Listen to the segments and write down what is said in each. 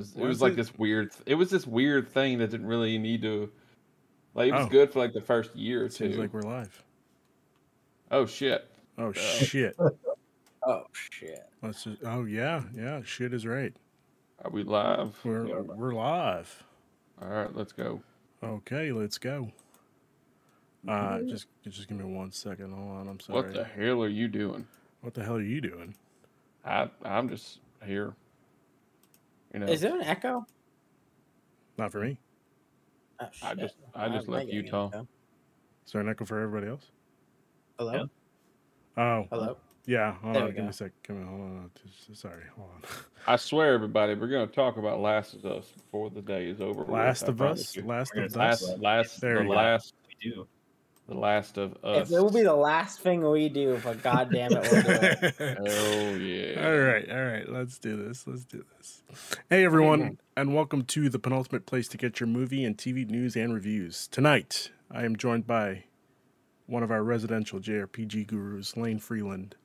was, it Was was like it? this weird. It was this weird thing that didn't really need to. Like it was Oh. good for like the first year or two. Seems like we're live. oh shit! Oh shit. Oh shit. Let's just, oh yeah, yeah. Shit is right. Are we live? We're We are we're live. All right, let's go. Okay, let's go. Uh, just just give me one second. Hold on. I'm sorry. What the hell are you doing? What the hell are you doing? I I'm just here. You know, Is there an echo? Not for me. Oh, I just- I just I'm left not getting Utah. an echo. Is there an echo for everybody else? Hello. Yeah. Oh, Hello. yeah. Hold There on. we Give me a sec. Come on. Hold on. Just- Sorry. Hold on. I swear, everybody, we're gonna talk about Last of Us before the day is over. Last I of Us. Last of Us. talk Last, last, There the go. last, We do. The last of us. If it will be the last thing we do, but goddamn it, we'll do it. Oh yeah. All right, all right. Let's do this. Let's do this. Hey, everyone, mm-hmm. and welcome to the penultimate place to get your movie and TV news and reviews. Tonight, I am joined by one of our residential JRPG gurus, Lane Freeland,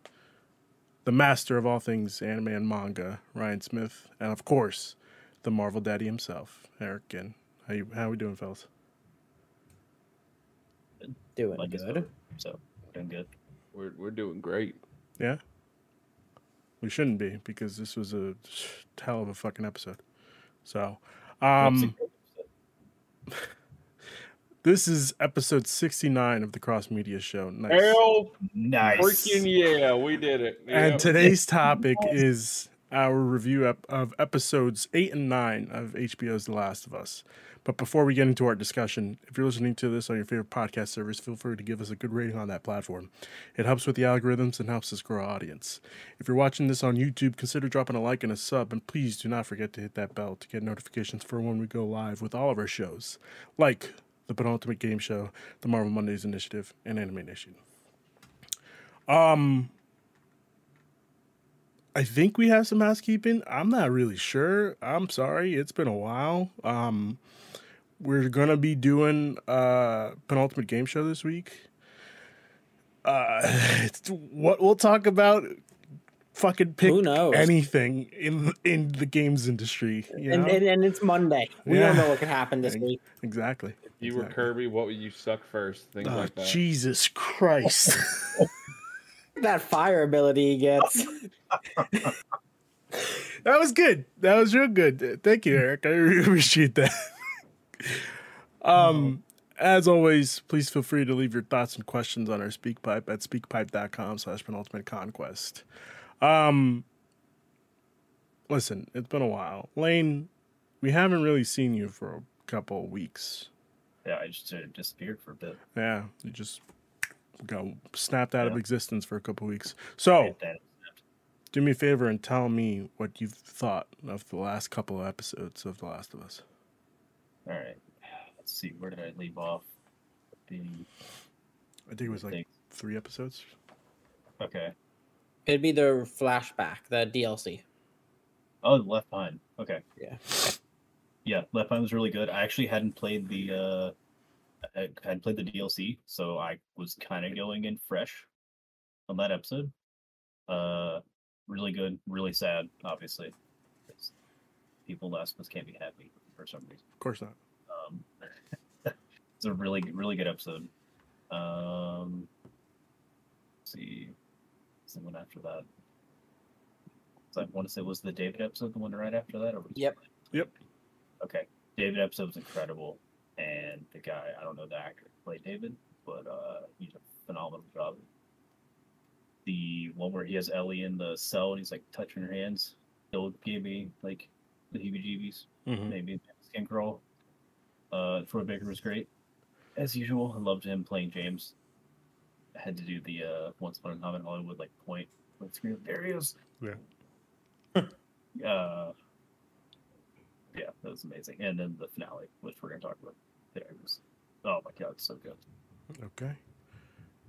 the master of all things anime and manga, Ryan Smith, and of course, the Marvel Daddy himself, Eric Ginn. How you? How we doing, fellas? Doing Like good. So we're doing good. We're we're doing great. Yeah. We shouldn't be because this was a hell of a fucking episode. So, um. This is episode 69 of the Cross Media Show. Nice. Hell, nice. freaking yeah, we did it. And today's topic is our review ep- of episodes 8 and 9 of HBO's The Last of Us. But before we get into our discussion, if you're listening to this on your favorite podcast service, feel free to give us a good rating on that platform. It helps with the algorithms and helps us grow our audience. If you're watching this on YouTube, consider dropping a like and a sub, and please do not forget to hit that bell to get notifications for when we go live with all of our shows, like the Penultimate Game Show, the Marvel Mondays Initiative, and Anime Nation. Um, I think we have some housekeeping. I'm not really sure. I'm sorry. It's been a while. Um, we're gonna be doing uh penultimate game show this week. Uh, it's, what we'll talk about. Fucking pick Who knows? anything in in the games industry. You And, know? and, and it's Monday. We Yeah. don't know what could happen this week. exactly. If you were. Kirby, what would you suck first? Things Oh, like that. Jesus Christ. That fire ability he gets. That was good. That was real good. Thank you, Eric. I really appreciate that. um, as always, please feel free to leave your thoughts and questions on our SpeakPipe at speakpipe.com slash penultimate conquest. Um, listen, it's been a while. Lane, we haven't really seen you for a couple of weeks. Yeah, I just uh, disappeared for a bit. Yeah, you just got snapped out of existence for a couple of weeks. So, do me a favor and tell me what you've thought of the last couple of episodes of The Last of Us. All right. Let's see. Where did I leave off? The I think it was like thing. three episodes. Okay. It'd be the flashback, the DLC. Oh, Left Behind. Okay. Yeah. Yeah, Left Behind was really good. I actually hadn't played the uh I hadn't played the DLC, so I was kind of going in fresh on that episode. Uh really good, really sad, obviously. 'cause People in Last of Us can't be happy for some reason. Of course not. Um, it's a really, really good episode. Um, let's see, someone after that. So I want to say was the David episode the one right after that, or was Yep. Yep. Okay, David episode was incredible, and the guy I don't know the actor who played David, but uh, he did a phenomenal job. The one where he has Ellie in the cell and he's like touching her hands, still gave me like the heebie-jeebies Mhm. maybe skin crawl. Uh, Troy Baker was great as usual. I loved him playing James. I had to do the uh, Once Upon a Time in Hollywood like point with screen. There he is. Yeah. uh, yeah, that was amazing. And then the finale, which we're gonna talk about. There it was. Oh my god, it's so good. Okay.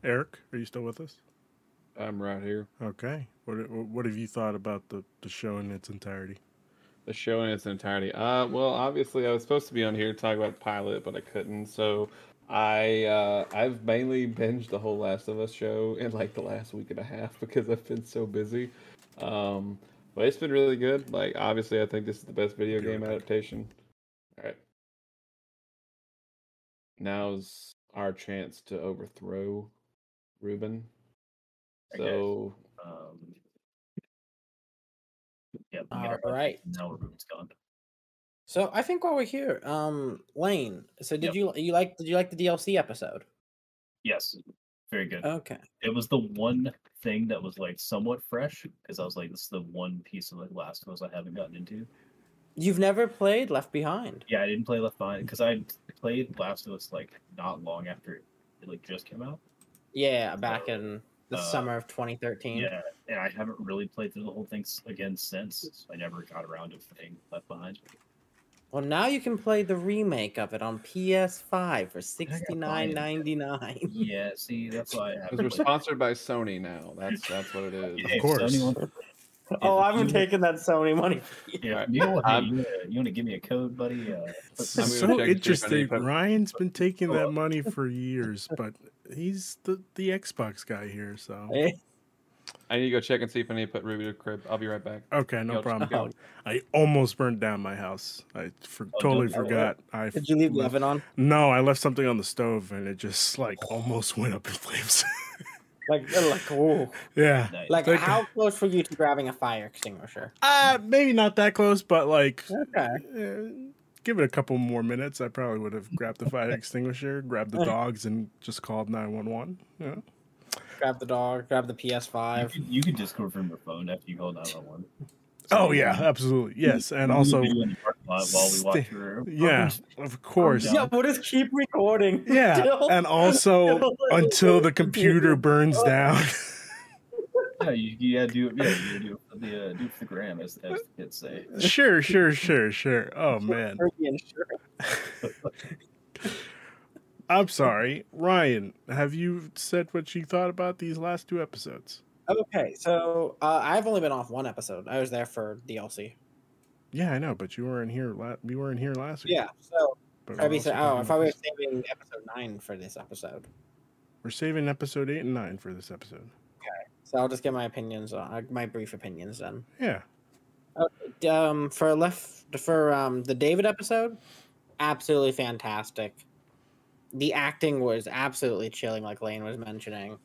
Eric, are you still with us? I'm right here. Okay. What What have you thought about the, the show in its entirety? The show in its entirety. Uh, well, obviously I was supposed to be on here to talk about the pilot, but I couldn't. So I uh, I've mainly binged the whole Last of Us show in like the last week and a half because I've been so busy. Um, but it's been really good. Like obviously, I think this is the best video game adaptation. All right, now's our chance to overthrow Ruben. So Um, yeah. we All got our- right. Now Ruben's gone. So I think while we're here, um, Lane. So did Yep. you you like did you like the DLC episode? Yes. Very good. Okay. it was the one thing that was like somewhat fresh because I was like, this is the one piece of like Last of Us I haven't gotten into. You've never played Left Behind. Yeah, I didn't play Left Behind because I played Last of Us like not long after it like just came out. Yeah, back So, in the uh, summer of 2013. Yeah, and I haven't really played through the whole thing again since. I never got around to playing Left Behind. Well, now you can play the remake of it on PS5 for I gotta buy it. 69.99. Yeah, see, that's why I because haven't. we're sponsored by Sony now. That's that's what it is. Yeah, if course. Sony wants- Oh, I haven't you- taken that Sony money. Yeah, Alright. you know what? Hey, I'm- you, wanna, to give me a code, buddy? Uh, It's I'm gonna check so and see if I need interesting. to- Ryan's been taking that Oh. money for years, but he's the, the Xbox guy here, so I need to go check and see if I need to put Ruby to crib. I'll be right back. okay, no Yo, problem. go. I almost burned down my house. I for, Oh, totally forgot. I Did you leave the left- oven on? No, I left something on the stove and it just like almost went up in flames. Like, like, oh. yeah. nice. like Like- how close were you to grabbing a fire extinguisher? Uh maybe not that close, but like Okay. uh, give it a couple more minutes. I probably would have grabbed the fire extinguisher, grabbed the dogs, and just called nine one one. Yeah. Grab the dog, grab the PS5. could, you could Discord from your phone after you call 911. Oh yeah, absolutely. Yes, and also in the parking lot while we walk stay- yeah, of course. Yeah, we'll just keep recording. Yeah, till- and also till- until the computer burns down. Yeah, you, you gotta do it. Yeah, you gotta do it for the uh, do it for the gram, as, as the kids say. sure, sure, sure, sure. Oh man, For the insurance. I'm sorry, Ryan. Have you said what you thought about these last two episodes? Okay, so uh, I've only been off one episode. I was there for DLC. Yeah, I know, but you weren't here. La- you weren't here last week. Yeah, so but I'd be so, oh, if I was saving episode nine for this episode. We're saving episode eight and nine for this episode. Okay, so I'll just get my opinions on uh, my brief opinions then. Yeah, Um, for left for um the David episode, absolutely fantastic. The acting was absolutely chilling, like Lane was mentioning,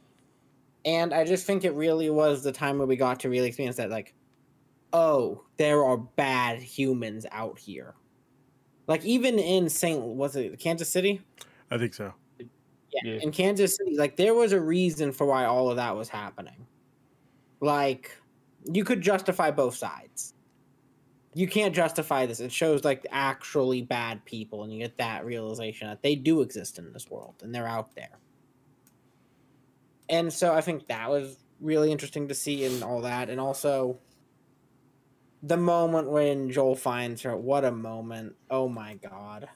and I just think it really was the time where we got to really experience that, like, oh, there are bad humans out here. Like even in Saint, was it Kansas City? I think so. Yeah, Yeah. in Kansas City, like there was a reason for why all of that was happening. Like you could justify both sides. You can't justify this. It shows like actually bad people, and you get that realization that they do exist in this world and they're out there. And so I think that was really interesting to see and all that, and also the moment when Joel finds her. What a moment! Oh my god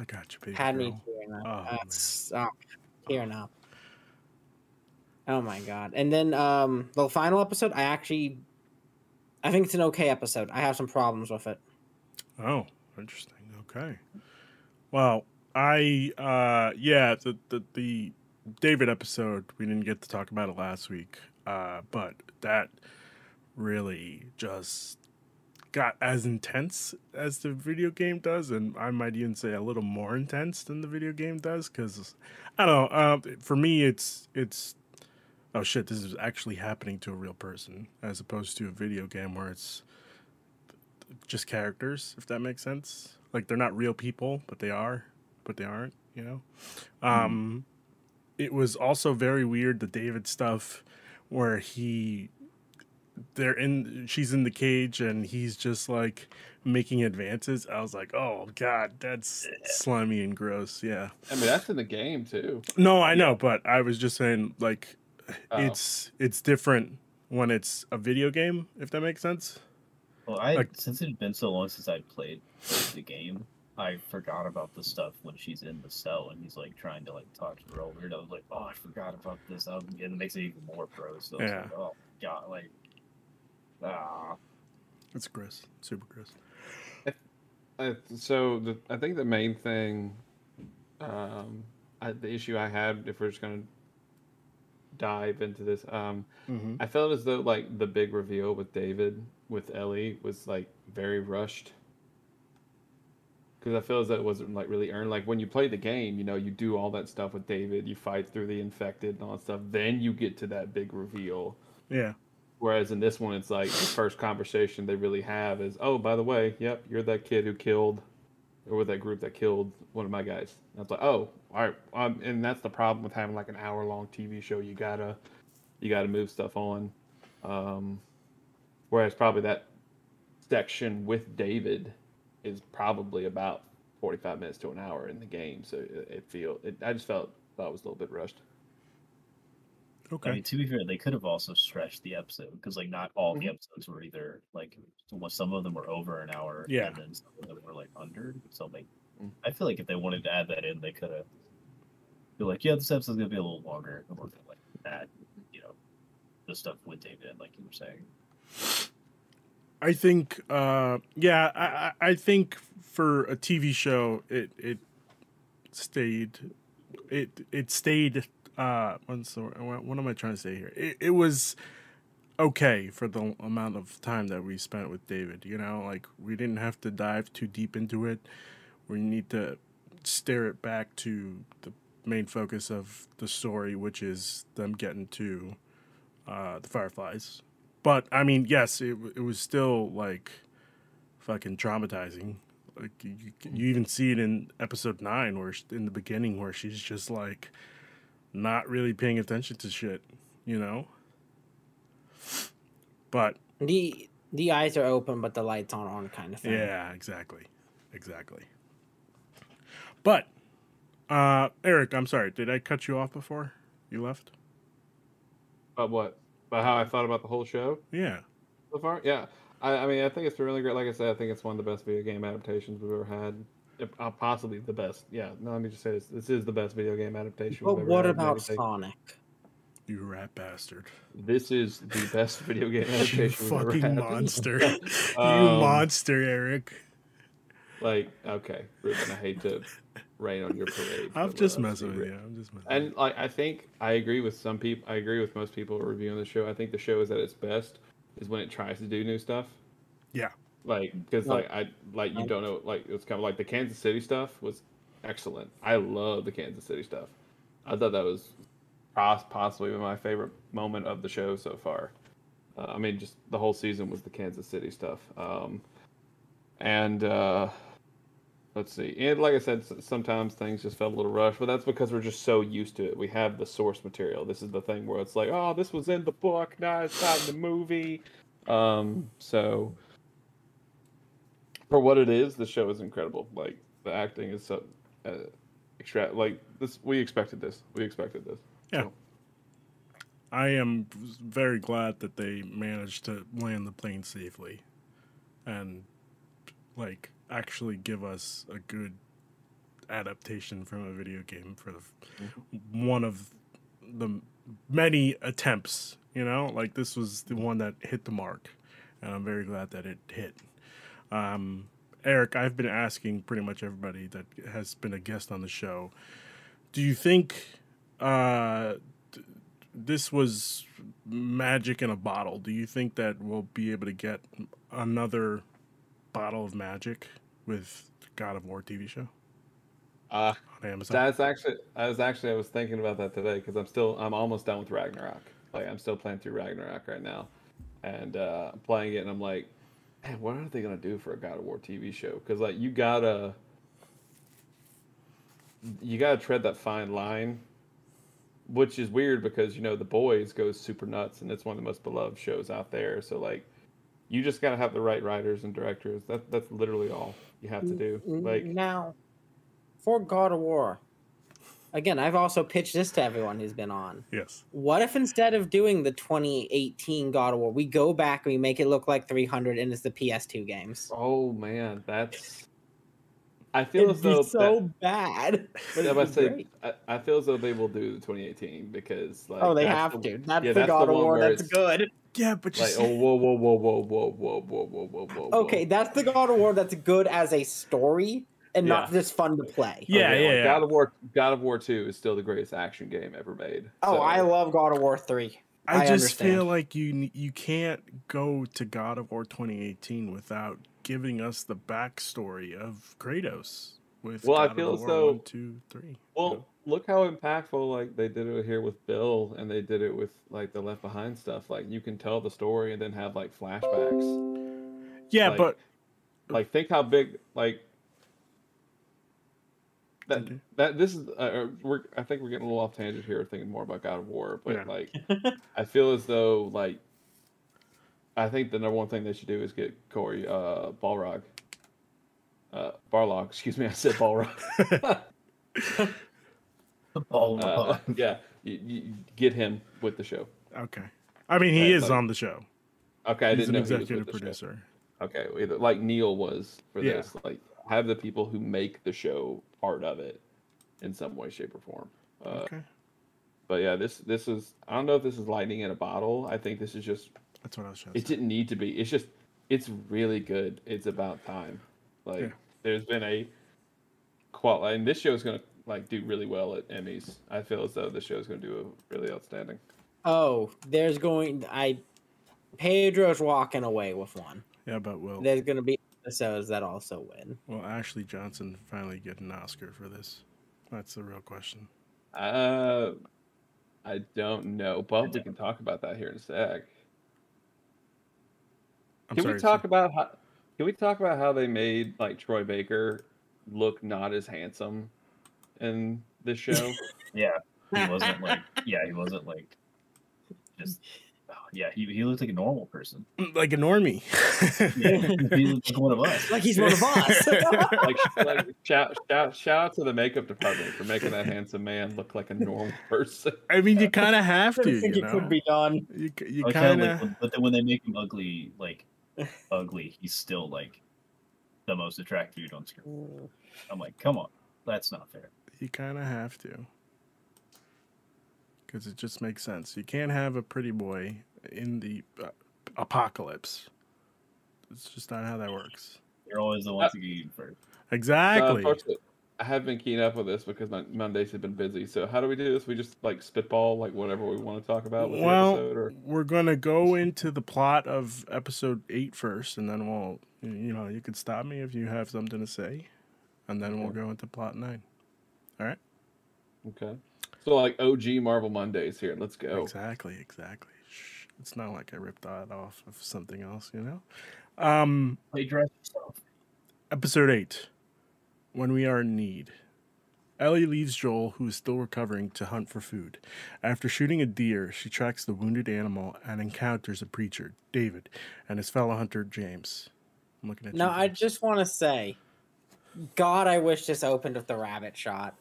I got you, baby had me girl. tearing up. Oh, That's oh, tearing up. Oh my god! And then um, the final episode, I actually, I think it's an okay episode. I have some problems with it. Oh, interesting. Okay. Well, I uh yeah, the the, the David episode we didn't get to talk about it last week. Uh but that really just got as intense as the video game does and I might even say a little more intense than the video game does cuz I don't know, uh, for me it's it's oh shit, this is actually happening to a real person as opposed to a video game where it's just characters, if that makes sense. Like they're not real people, but they are, but they aren't, you know. Um it was also very weird the David stuff where he they're in she's in the cage and he's just like making advances. I was like, "Oh god, that's slimy and gross." Yeah. I mean, that's in the game too. No, I know, but I was just saying like Oh. it's it's different when it's a video game, if that makes sense. Well, I Like- since it had been so long since I played, played the game, I forgot about the stuff when she's in the cell and he's like trying to like talk to her over it. I was like, oh, I forgot about this. Um, and it makes it even more pro. So I was Yeah. like, oh god, like ah, that's gross. Super gross. Uh, so the, I think the main thing, um, I, the issue I had, if we're just gonna dive into this, um, Mhm. I felt as though like the big reveal with David with Ellie was like very rushed. Because I feel as though it wasn't like really earned. Like when you play the game, you know, you do all that stuff with David, you fight through the infected and all that stuff. Then you get to that big reveal. Yeah. Whereas in this one, it's like the first conversation they really have is, "Oh, by the way, yep, you're that kid who killed, or with that group that killed one of my guys." And I was like, "Oh, all right." Um, and that's the problem with having like an hour long TV show. You gotta, you gotta move stuff on. Um, whereas probably that section with David is probably about forty five minutes to an hour in the game. So it, it feel it. I just felt thought it was a little bit rushed. Okay. I mean, to be fair, they could have also stretched the episode because, like, not all Mhm. the episodes were either like some of them were over an hour, Yeah. and then some of them were like under. So, like, Mm. I feel like if they wanted to add that in, they could have. Be like, yeah, this episode's gonna be a little longer, and we're gonna like add, you know, the stuff with David, like you were saying. I think, uh, yeah, I, I think for a TV show, it it stayed, it it stayed. Uh, what am I trying to say here? It, it was okay for the amount of time that we spent with David. You know, like we didn't have to dive too deep into it. We need to stare it back to the main focus of the story, which is them getting to uh, the Fireflies. But I mean, yes, it it was still like fucking traumatizing. Like you, you- you even see it in episode nine, where sh- in the beginning, where she's just like not really paying attention to shit, you know. But The the eyes are open, but the lights aren't on, kind of thing. yeah, exactly, exactly. But uh Eric, I'm sorry, did I cut you off before you left? But what? About how I thought about the whole show? Yeah, so far. Yeah, I, I mean, I think it's been really great. Like I said, I think it's one of the best video game adaptations we've ever had. If, uh, possibly the best. Yeah, no, let me just say this: this is the best video game adaptation. But we've ever what had about. Sonic? you rat bastard. This is the best video game you adaptation we've ever fucking had. monster. you Um, monster, Eric. Like, okay, Ruben, I hate to rain on your parade. I'm but just let's messing with real. you. I'm just messing. And like, I think I agree with some people. I agree with most people reviewing the show. I think the show is at its best is when it tries to do new stuff. Yeah. Like, because Well, like I like you I- don't know like it's kind of like the Kansas City stuff was excellent. I love the Kansas City stuff. I thought that was pos- possibly my favorite moment of the show so far. Uh, I mean, just the whole season was the Kansas City stuff. Um, and uh, let's see. And like I said, sometimes things just felt a little rushed, but that's because we're just so used to it. We have the source material. This is the thing where it's like, oh, this was in the book, now it's out in the movie. Um, so for what it is, the show is incredible. Like the acting is so uh, extra. Like this, we expected this. We expected this. Yeah. So, I am very glad that they managed to land the plane safely, and like actually give us a good adaptation from a video game for the one of the many attempts. You know, like this was the one that hit the mark, and I'm very glad that it hit. Um, Eric, I've been asking pretty much everybody that has been a guest on the show. Do you think uh, th- this was magic in a bottle? Do you think that we'll be able to get another bottle of magic with God of War TV show uh, on Amazon? that's actually, I was actually, I was thinking about that today because I'm still, I'm almost done with Ragnarok. Like I'm still playing through Ragnarok right now, and uh, I'm playing it, and I'm like, man, what are they gonna do for a God of War TV show? Because like you gotta, you gotta tread that fine line which is weird because you know the boys goes super nuts and it's one of the most beloved shows out there so like you just gotta have the right writers and directors that that's literally all you have to do like now, for God of War, again, I've also pitched this to everyone who's been on. yes. What if instead of doing the 2018 God of War, we go back and we make it look like 300 and it's the PS2 games? oh man that's i feel as It'd though be so bad. But that, it'd I, be say. I, I feel as though they will do the 2018 because like Oh, they have the- to. That's yeah, the that's the God of one War. That's good. Yeah, but you like oh whoa whoa whoa whoa whoa whoa whoa whoa whoa whoa whoa Okay, that's the God of War that's good as a story and not just fun to play. Yeah, Okay, yeah, like, yeah. God of War God of War 2 is still the greatest action game ever made Oh, So- I love God of War 3. I, I just feel like you you can't go to God of War 2018 without giving us the backstory of Kratos. With Well, I God of feel as though- 1, 2, 3. Well, look how impactful like they did it here with Bill, and they did it with like the Left Behind stuff. Like you can tell the story and then have like flashbacks. yeah, like- but Like think how big like that Okay. that this is uh, uh, we're I think we're getting a little off tangent here, thinking more about God of War, but Yeah. like I feel as though like I think the number one thing they should do is get Cory uh, Balrog. Uh, Barlog, excuse me, I said Balrog. Oh, uh, yeah, you, you get him with the show. okay. I mean, he Right, is like- on the show. Okay, I He's didn't an know he was executive with the show. producer. Okay, either like Neil was for Yeah. this. Like have the people who make the show part of it in some way, shape, or form. Uh, Okay, But yeah, this this is I don't know if this is lightning in a bottle. I think this is just that's what I was trying to it say. didn't need to be. It's just it's really good. It's about time. Like Yeah. there's been a qual and this show is gonna like do really well at Emmys. I feel as though the show is gonna do a really outstanding. Oh, there's going. I Pedro's walking away with one. Yeah, but will There's going to be episodes that also win. will Ashley Johnson finally get an Oscar for this? That's the real question. Uh, I don't know, but we can talk about that here in a sec. I'm Can sorry. we talk about how? Can we talk about how they made like Troy Baker look not as handsome in this show? yeah, he wasn't like yeah, he wasn't like just oh, yeah, he he looked like a normal person. Mm, like a normie. Yeah, he looked like one of us. Like he's one of us. like, like shout, shout, shout out to the makeup department for making that handsome man look like a normal person. I mean, you kind of have I to. think You it know? could be done. You, you Okay, kind of. when- but then when they make him ugly, like ugly, he's still like the most attractive dude on screen. I'm like, come on, that's not fair. You kind of have to. Because it just makes sense. You can't have a pretty boy in the uh, apocalypse. It's just not how that works. You're always the ones to get eaten first. Uh, Exactly. unfortunately, I have been keying up with this because my Mondays have been busy. So how do we do this? We just like spitball like whatever we want to talk about with well, the episode, or we're going to go into the plot of episode eight first, and then we'll, you know, you can stop me if you have something to say, and then we'll go into plot nine. All right. okay. So like OG Marvel Mondays here. Let's go. Exactly, exactly. Shh. It's not like I ripped that off of something else, you know? Um, Play dress yourself. Episode 8 When We Are in Need. Ellie leaves Joel, who is still recovering, to hunt for food. After shooting a deer, she tracks the wounded animal and encounters a preacher, David, and his fellow hunter, James. I'm looking at No, you. I just want to say, God, I wish this opened with the rabbit shot.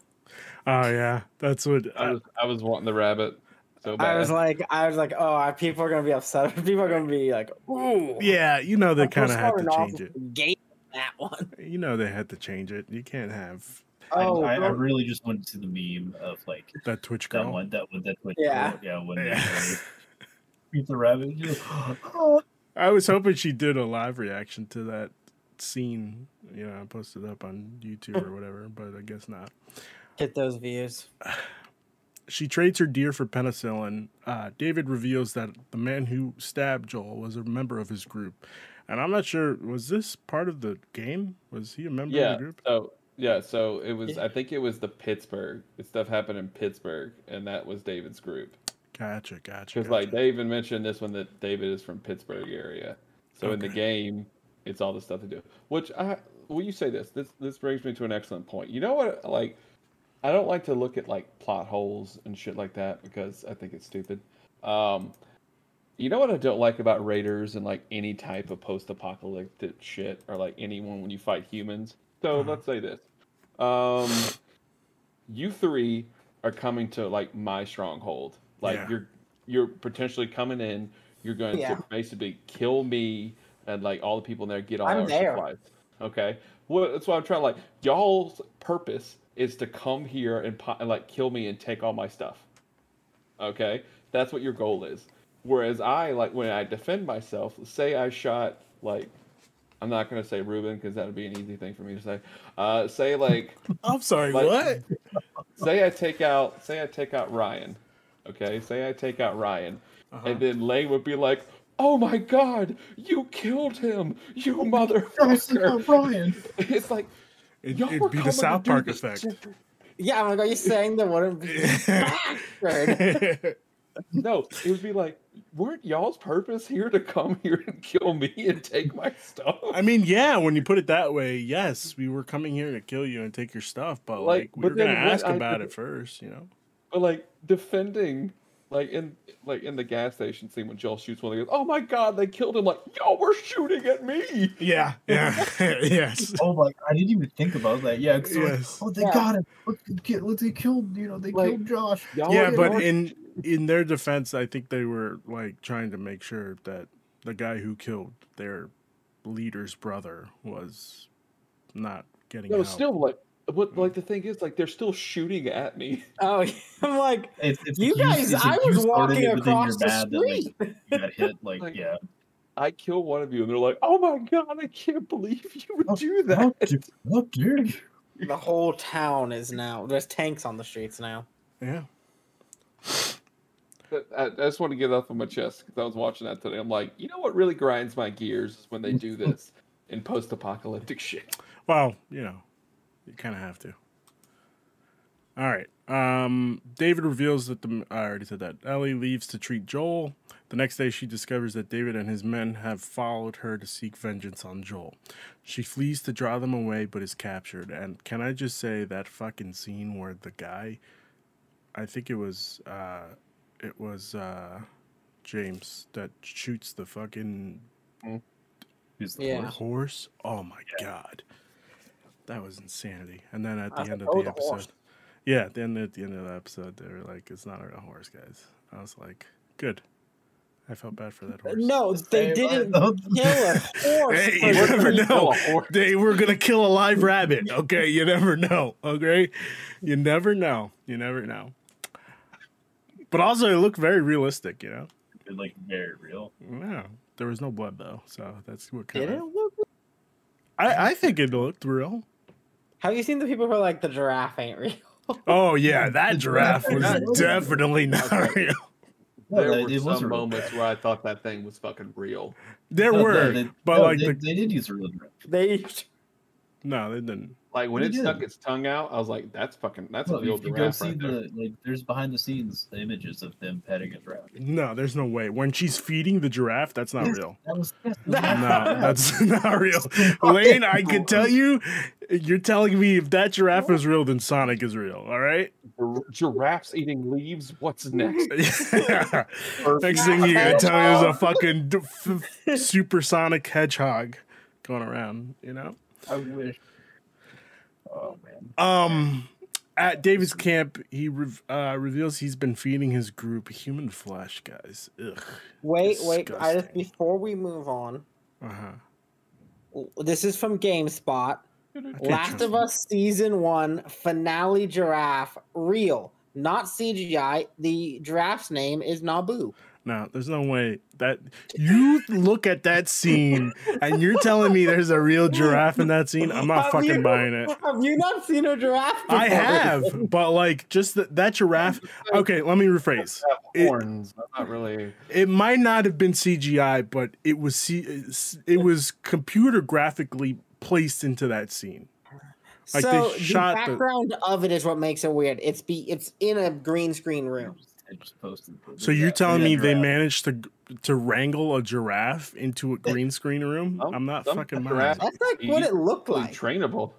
Oh, yeah. That's what. I was I was wanting the rabbit so bad. I was like, I was like, oh, people are gonna be upset. People are gonna be like, ooh. yeah, you know they kind of had to change it. with Gate that one. You know they had to change it. You can't have Oh, I, I, I really just went to the meme of like that Twitch that one that one that went Yeah. yeah when Yeah. they beat the rabbit. you I was hoping she did a live reaction to that scene. You know, I posted up on YouTube or whatever, but I guess not. Get those views. She trades her deer for penicillin. Uh, David reveals that the man who stabbed Joel was a member of his group. And I'm not sure, was this part of the game? Was he a member yeah. of the group? So yeah, so it was. Yeah. I think it was the Pittsburgh. This stuff happened in Pittsburgh, and that was David's group. Gotcha, gotcha. Because gotcha. like they even mentioned this one that David is from Pittsburgh area. So in the game, it's all the stuff to do. Which I will you say this? This this brings me to an excellent point. You know what? Like, I don't like to look at like plot holes and shit like that because I think it's stupid. Um, you know what I don't like about Raiders and like any type of post-apocalyptic shit or like anyone when you fight humans. So Uh-huh. let's say this. Um, you three are coming to like my stronghold. Like Yeah. you're you're potentially coming in. You're going Yeah. to basically kill me and like all the people in there. Get all I'm our there. supplies. Okay. Well, that's what I'm trying. To like y'all's purpose is to come here and, po- and like kill me and take all my stuff. Okay, that's what your goal is. Whereas I like when I defend myself. Say I shot like. I'm not gonna say Ruben because that would be an easy thing for me to say. Uh, say like I'm sorry, Like- what? say I take out say I take out Ryan. Okay, say I take out Ryan. Uh-huh. and then Lane would be like, "Oh my God, you killed him, you motherfucker!" Brian. It's like It, y'all it'd were be the South Park effect. shit. Yeah, I'm like, are you saying that wouldn't be? No, it would be like, weren't y'all's purpose here to come here and kill me and take my stuff? I mean, yeah, when you put it that way, yes, we were coming here to kill you and take your stuff, but like, Like, we but were gonna ask I- about it first, you know. but like defending, like in like in the gas station scene when Joel shoots one, he goes, "Oh my God, they killed him!" Like yo, we're shooting at me. Yeah, yeah, yes. Oh my! I didn't even think about that. Yeah. 'cause they're like, Yes. oh, they Yeah. got him. Look, look, look, they killed. You know, they Like, killed Josh. Y'all yeah, but y'all- in in their defense, I think they were like trying to make sure that the guy who killed their leader's brother was not getting no, out. still like. What hmm. like the thing is like they're still shooting at me. Oh, I'm like, It's, it's you like guys, I was walking it, but then across you're the mad that, like, street. you got hit. Like, Like, yeah. I kill one of you, and they're like, "Oh my God, I can't believe you would do that." How dare- you? The whole town is now. There's tanks on the streets now. Yeah. I, I just want to get off of my chest because I was watching that today. I'm like, you know what really grinds my gears is when they do this in post-apocalyptic shit. Well, you know, you kind of have to. All right. Um, David reveals that the I already said that Ellie leaves to treat Joel. The next day, she discovers that David and his men have followed her to seek vengeance on Joel. She flees to draw them away, but is captured. And can I just say that fucking scene where the guy, I think it was, uh, it was uh, James that shoots the fucking Who's the Yeah. horse? horse. Oh my god, that was insanity. And then at the was end of "Oh, the the horse." episode, yeah, then at the end of the episode, they were like, "It's not a real horse, guys." I was like, "Good." I felt bad for that horse. No, they Hey, didn't kill a horse. Hey, you never know. Kill a horse. They were gonna kill a live rabbit. Okay, you never know. Okay, you never know. You never know. But also, it looked very realistic. You know. They're, like very real. Yeah, there was no blood though, so that's what Did kind it of. look? I I think it looked real. Have you seen the people who are like the giraffe ain't real? Oh yeah, that giraffe was definitely not Okay. real. There that- were it was some real. moments where I thought that thing was fucking real. There No, were, no, they, but no, like they, the they did use a real giraffe. They no, they didn't. Like when it did. stuck its tongue out, I was like, "That's fucking that's Well, a real if you go giraffe see right there." like, there's behind the scenes images of them petting a giraffe. No, there's no way. When she's feeding the giraffe, that's not Yes, real. That was yes, No, that's not real. Lane, I can tell you, you're telling me if that giraffe is real, then Sonic is real. All right. Giraffes eating leaves. What's next? Next thing you're gonna tell me there's a fucking d- f- f- supersonic hedgehog going around. You know. I wish. Oh man. Um, at David's camp, he rev- uh, reveals he's been feeding his group human flesh, guys. Ugh. wait, wait. I just before we move on. Uh huh. This is from GameSpot. Last of me. Us season one finale giraffe real, not CGI. The giraffe's name is Naboo. No, there's no way that you look at that scene and you're telling me there's a real giraffe in that scene. I'm not Have fucking you- buying it. Have you not seen a giraffe? I have, but like just that, that giraffe. Okay, let me rephrase. It- Horns. I'm not really. It might not have been CGI, but it was C- it was computer graphically placed into that scene. Like, they so shot the- the background of it is what makes it weird. It's be it's in a green screen room. I just posted. the- So you're yeah, telling me they managed to to wrangle a giraffe into a green screen room? Some- I'm not some fucking buying giraffe- it. That's like what it looked like. trainable.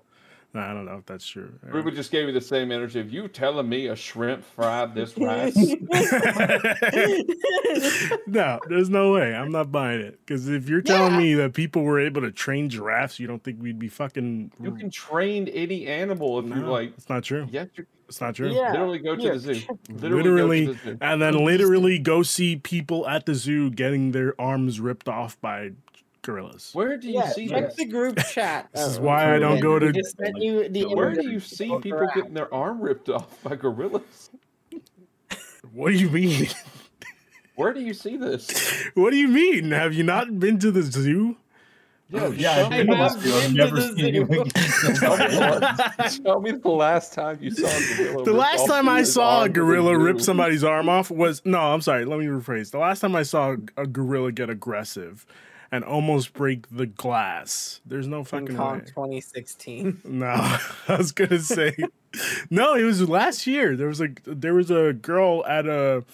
No, I don't know if that's true. Ruben just gave me the same energy If you telling me a shrimp fried this rice. no, there's no way. I'm not buying it. Because if you're telling me that people were able to train giraffes, you don't think we'd be fucking. you can train any animal if you No, like. it's not true. Yes, you It's not true. Yeah. literally go to yeah. the zoo. Literally, go to the zoo. and then literally go see people at the zoo getting their arms ripped off by gorillas. Where do you Yeah, see check this? the group chat. This is why I don't go to- I just sent you the Where do you see people giraffe. getting their arm ripped off by gorillas? What do you mean? Where do you see this? what do you mean? Have you not been to the zoo? Oh, Yeah, shit. I've, I've never, I've never seen zoo. anyone get killed by lions. Tell me the last time you saw a gorilla. The rip last time I saw a gorilla glue. rip somebody's arm off was no, I'm sorry, let me rephrase. The last time I saw a gorilla get aggressive and almost break the glass. There's no King fucking Kong way. 2016. No, I was gonna say no. It was last year. There was a there was a girl at a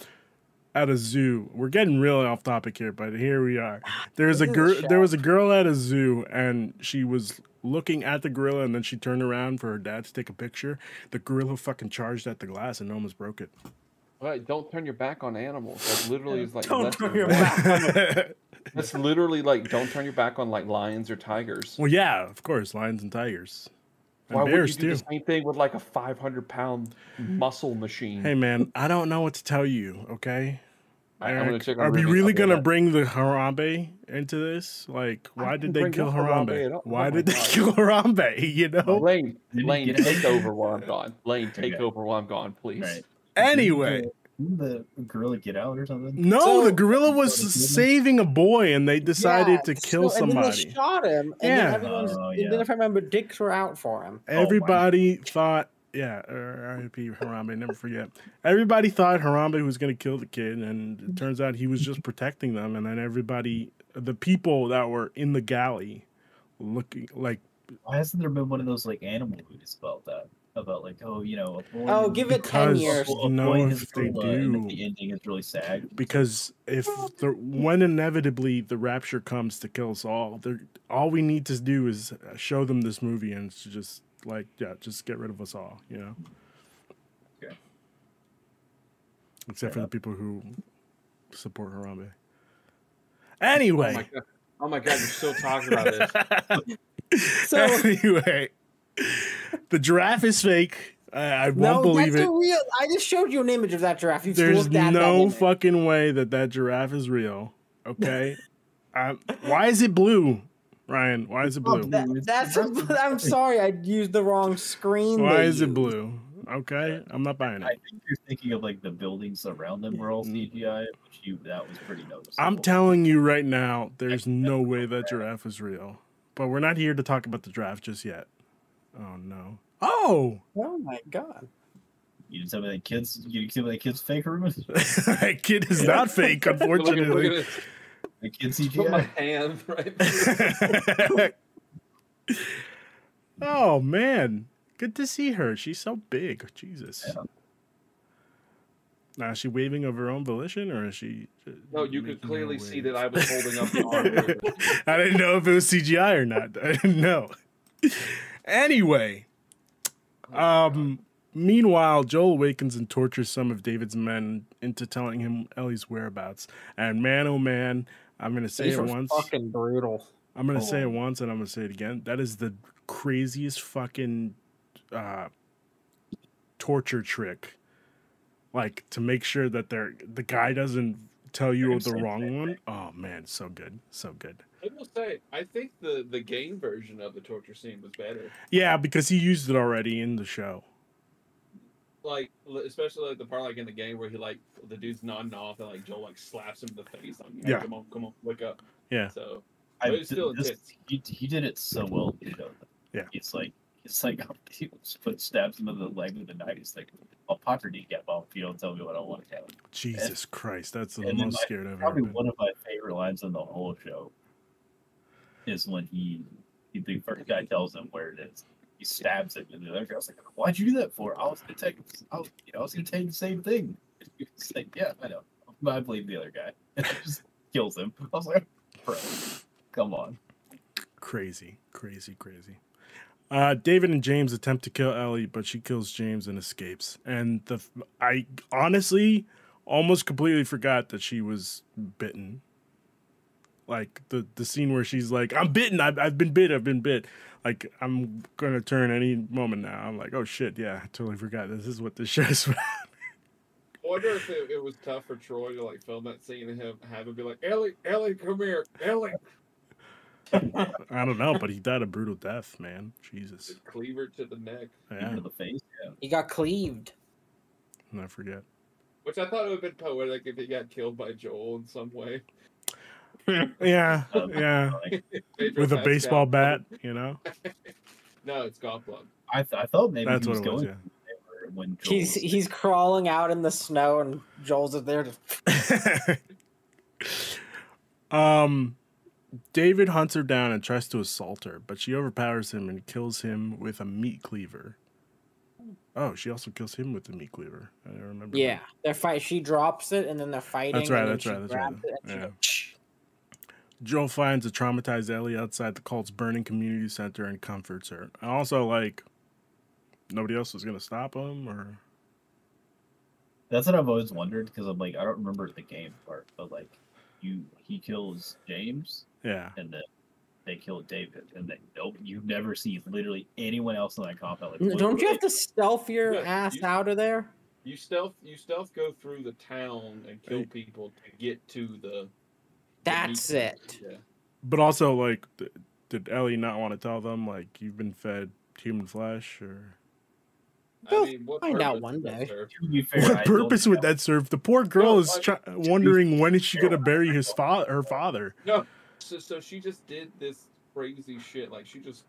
at a zoo. We're getting really off topic here, but here we are. There was a This is a girl. There was a girl at a zoo, and she was looking at the gorilla, and then she turned around for her dad to take a picture. The gorilla fucking charged at the glass and almost broke it. Right, don't turn your back on animals. That literally is like Don't turn your back. That's literally like don't turn your back on like lions or tigers. well, yeah, of course, lions and tigers, and Why would you do too. the same thing with like a 500 pound muscle machine? Hey man, I don't know what to tell you. Okay. I- I'm gonna Eric, check are we really gonna right- bring the Harambe into this? Like, why didn't they kill Harambe Harambe? at all. Why Oh did my they God. kill Harambe? You know. Lane, Lane, take over while I'm gone. Lane, take Okay. over while I'm gone, please. Right. Anyway, Didn't the gorilla get out or something? no, So- the gorilla was So the gorilla- saving a boy, and they decided Yeah, to kill so- and then somebody. they shot him, and Yeah. then everyone's. Oh, And then if I remember, dicks were out for him. Oh Everybody thought, yeah, R.I.P. Harambe, never forget. Everybody thought Harambe was going to kill the kid, and it turns out he was just protecting them. And then everybody, the people that were in the galley, looking like, Why hasn't there been one of those like animal movies about that? About like, oh, you know, a boy Oh, give it ten years. a boy No, if they do. then the ending is really sad. because if the when inevitably the rapture comes to kill us all, all we need to do is show them this movie and to just like, yeah, just get rid of us all, you know. Okay. Except Fair for the people who support Harambe. Oh my Anyway. god! Oh my god! You're still talking about this. So anyway, the giraffe is fake. I, I won't believe that's it. a real. I just showed you an image of that giraffe. You've There's that no image. fucking way that that giraffe is real. Okay. um, why is it blue, Ryan? Why is it Oh, blue? that- that's. A, I'm sorry, I used the wrong screen. Why they is it blue? Okay, I'm not buying it. I think you're thinking of like the buildings around them were all Mm. CGI, which you that was pretty noticeable. I'm telling you right now, there's no way that giraffe is real. But we're not here to talk about the draft just yet. Oh no. Oh, Oh my god. You didn't tell me that kids. You didn't tell me that kids fake Ruben. that kid is not fake, Look at, look at unfortunately. this. The kids Put my hand right there. oh man, good to see her. She's so big. Jesus. Yeah. Now, is she waving of her own volition, or is she? No, you making could clearly see that I was holding up the arm. I didn't know if it was CGI or not. I didn't know. anyway, um, meanwhile, Joel awakens and tortures some of David's men into telling him Ellie's whereabouts. And man, oh man, I'm gonna say These it once. fucking brutal. I'm gonna say it Oh. once, and I'm gonna say it again. That is the craziest fucking uh, torture trick. Like to make sure that they're the guy doesn't tell you the wrong same, one. same. Oh man, so good, so good. I will say, I think the the game version of the torture scene was better. Yeah, because he used it already in the show. Like, especially like the part like in the game where he like the dude's nodding off and like Joel like slaps him in the face. Like, Yeah. come on, come on, wake up. Yeah. So I, But it's still this, he, he did it so well. You know. Yeah. It's like it's like he foot stabs him in the leg with a knife. He's like, "I'll pop your kneecap off if you don't tell me what I want to tell." you." Jesus Christ, that's the most my- scared I've ever Probably been. one of my favorite lines in the whole show is when he, he the first guy tells him where it is. He stabs him, and the other guy's like, "Why'd you do that for?" I was gonna take, I was, you know, I was gonna you the same thing. He's like, "Yeah, I know." I blame the other guy. And just kills him. I was like, "Bro, come on." Crazy, crazy, crazy. Uh, David and James attempt to kill Ellie, but she kills James and escapes. And the I honestly almost completely forgot that she was bitten. Like the the scene where she's like, "I'm bitten. I've, I've been bit. I've been bit." Like I'm gonna turn any moment now. I'm like, "Oh shit, yeah, I totally forgot. This is what this show is about." I wonder if it, it was tough for Troy to like film that scene and him have him be like, Ellie, Ellie, come here, Ellie. I don't know, but he died a brutal death, man. Jesus, Just cleaver to the neck. yeah, Into the face. Yeah. He got cleaved. And I forget. Which I thought it would have been poetic if he got killed by Joel in some way. Yeah, Um, yeah. like, With a baseball bat, you know. No, it's golf club. I, th- I thought maybe That's he was what it was. Yeah. when Joel He's was- he's crawling out in the snow, and Joel's is there. To, um, David hunts her down and tries to assault her, but she overpowers him and kills him with a meat cleaver. Oh, she also kills him with the meat cleaver. I don't remember. that. yeah, they're fight. She drops it, and then they're fighting. That's right, that's right, that's right. it, Yeah. goes, Joel finds a traumatized Ellie outside the cult's burning community center and comforts her. And also, like, nobody else was gonna stop him, or That's what I've always wondered because I'm like I don't remember the game part, but like you he kills James yeah, and then they kill David and then nope you never see literally anyone else in that compound. Like, Don't you have to stealth your Yeah, ass you- out of there? You stealth, you stealth go through the town and kill Right. people to get to the. The That's meat it. Yeah. but also, like, th- did Ellie not want to tell them, like, you've been fed human flesh, or We'll I mean, what find out one day. serve? To be fair, what don't purpose would know. that serve? The poor girl No, is I- try- wondering when is she gonna bury his father, her father. No, so, so she just did this crazy shit. Like she just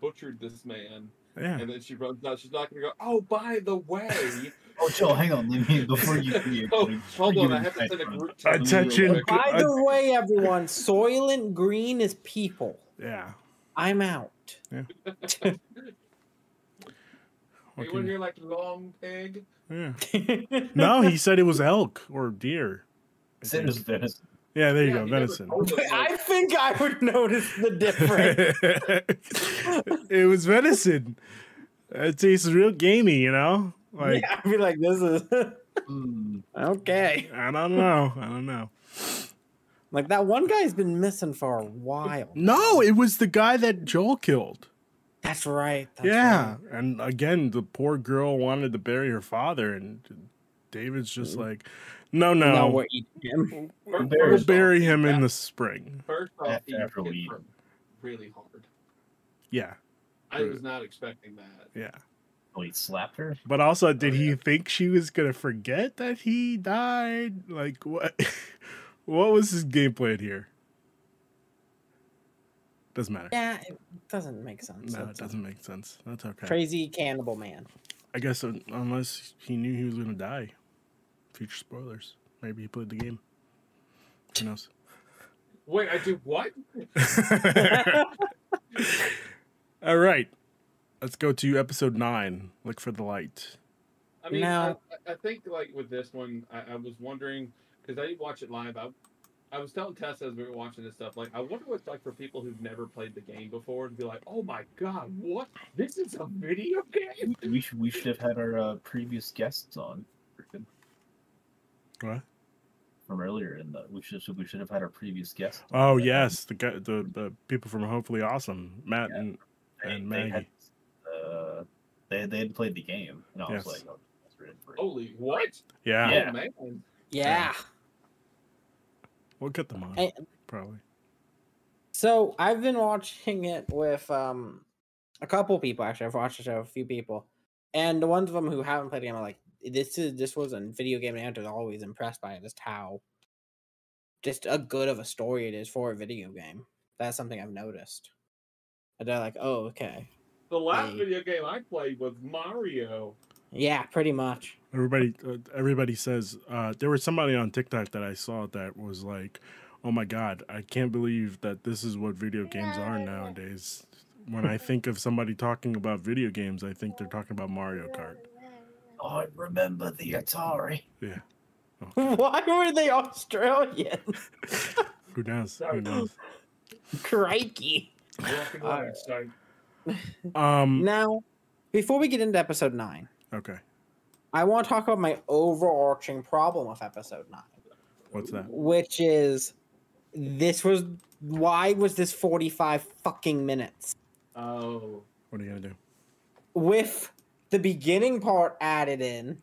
butchered this man, Yeah, and then she runs out. She's not gonna go. Oh, by the way, Oh, Joel, hang on, let me before you. you oh, hold you on, I have to invite send a one. group text. Attention. real quick. By I- the way, everyone, Soylent Green is people. yeah. I'm out. You Okay. want to hear like long pig? Yeah. No, he said it was elk or deer. I it think. was venison. Yeah, there you Yeah, go, you venison. told us, like- I think I would notice the difference. it was venison. It tastes real gamey, you know. Like yeah, I'd be like, this is Mm, okay. I don't know. I don't know. Like that one guy's been missing for a while. No, it was the guy that Joel killed. That's right. That's yeah, right. and again, the poor girl wanted to bury her father, and David's Mm-hmm. just like, "No, no, No, we're eating him. First- we'll first bury off, him in the spring." First off, he after hit we- really hard. Yeah, I was not expecting that. yeah. oh, he slapped her. But also, did Oh, he think she was gonna forget that he died? Like what? what was his game plan here? Doesn't matter. Yeah, it doesn't make sense. no, it That's a doesn't make sense. That's okay. Crazy cannibal man. I guess unless he knew he was gonna die. Future spoilers. Maybe he played the game. Who knows? Wait, I do what? All right, let's go to episode nine. Look for the light. I mean, Now- I, I think like with this one, I, I was wondering because I didn't watch it live. I, I was telling Tess as we were watching this stuff, like I wonder what it's like for people who've never played the game before to be like, "Oh my god, what? This is a video game." We should we should have had our uh, previous guests on freaking What? from earlier in the we should we should have had our previous guests. Oh yes, the guy, the the people from Hopefully Awesome, Matt Yeah. and they, and they Maggie. had uh, they they had played the game, and I Yes. was like, oh, that's really great. Holy what? yeah, Yeah. Oh man. Yeah. we'll get them on Hey, probably. So I've been watching it with um a couple people actually. I've watched the show with a few people, and the ones of them who haven't played the game are like, "This is this was a video game," and they're always impressed by it. Just how just a good of a story it is for a video game. That's something I've noticed. And they're like, "Oh, okay, The last Hey. video game I played was Mario. yeah, pretty much." Everybody, uh, everybody says uh, there was somebody on TikTok that I saw that was like, "Oh my god, I can't believe that this is what video games are nowadays." When I think of somebody talking about video games, I think they're talking about Mario Kart. I remember the Atari. Yeah. Why were they Australian? Who knows? Who Sorry. knows? Crikey! Walking right. site. Um. Now, before we get into episode nine. Okay. I want to talk about my overarching problem with episode nine, What's that? which is this was why was this 45 fucking minutes Oh. What are you gonna do? with the beginning part added in?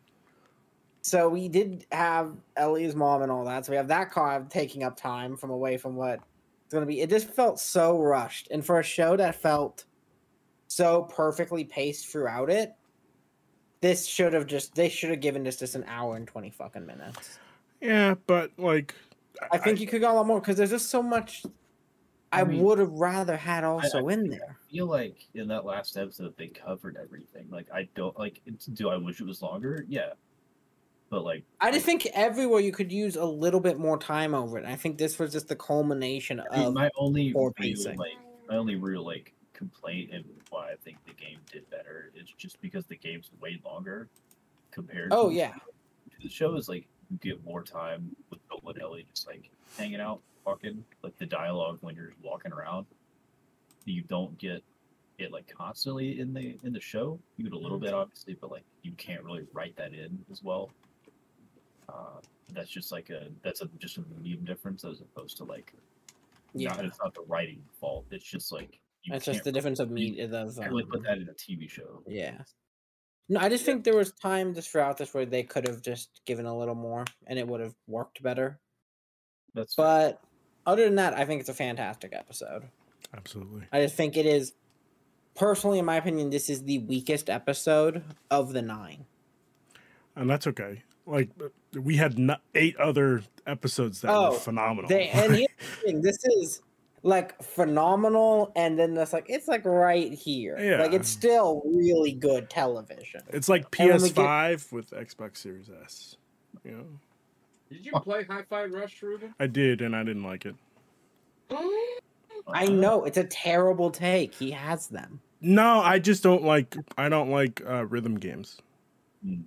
So we did have Ellie's mom and all that. So we have that car taking up time from away from what it's going to be. It just felt so rushed. And for a show that felt so perfectly paced throughout it, this should have just, they should have given this just an hour and 20 fucking minutes. Yeah, but like I think you could go a lot more because there's just so much. I, I mean, would have rather had also I in there. I feel like in that last episode they covered everything. Like I don't like. It's, do I wish it was longer? Yeah, but like I just think everywhere you could use a little bit more time over it. I think this was just the culmination I mean, of. my only real, pacing. like my only real like complaint and why I think the game did better is just because the game's way longer compared. Oh to, yeah, the show is like you get more time with Bill and Ellie just like hanging out, talking. Like the dialogue when you're walking around, you don't get it like constantly in the in the show. You get a little bit obviously, but like you can't really write that in as well. Uh, that's just like a that's a just a medium difference as opposed to like yeah. not, it's not the writing fault. It's just like you It's just the difference of you me of can't really um, put that in a TV show. Yeah. No, I just think there was time just throughout this where they could have just given a little more and it would have worked better. That's But other than that, I think it's a fantastic episode. Absolutely. I just think it is personally in my opinion this is the weakest episode of the 9. And that's okay. Like we had no- eight other episodes that were Oh, phenomenal. They and here's the thing, this is like phenomenal and then that's like it's like right here. yeah. Like it's still really good television. it's like And when we get- PS5 with Xbox Series S. You know, Did you play Hi-Fi Rush, Ruben? I did, and I didn't like it. I know it's a terrible take. He has them. No, I just don't like. I don't like uh, rhythm games. He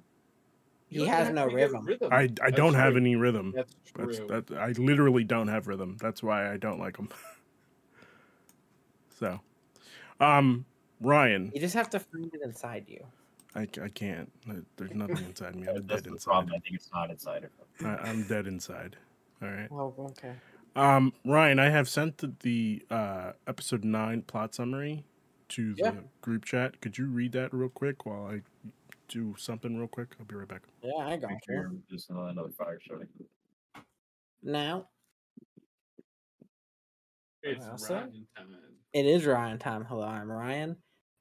You has no to get rhythm. I I That's don't have any rhythm. That's That's true. that. I literally don't have rhythm. That's why I don't like them. so, um, Ryan, You just have to find it inside you. I, I can't. There's nothing inside me. I'm That's dead the inside. problem. I think it's not inside of him. I, I'm dead inside. All right. Oh, okay. Um, Ryan, I have sent the, the uh, episode nine plot summary to the Yeah. group chat. Could you read that real quick while I do something real quick? I'll be right back. Yeah, I got Make you. sure there's another fire starting. Now It's Ryan time. it is Ryan time. Hello, I'm Ryan.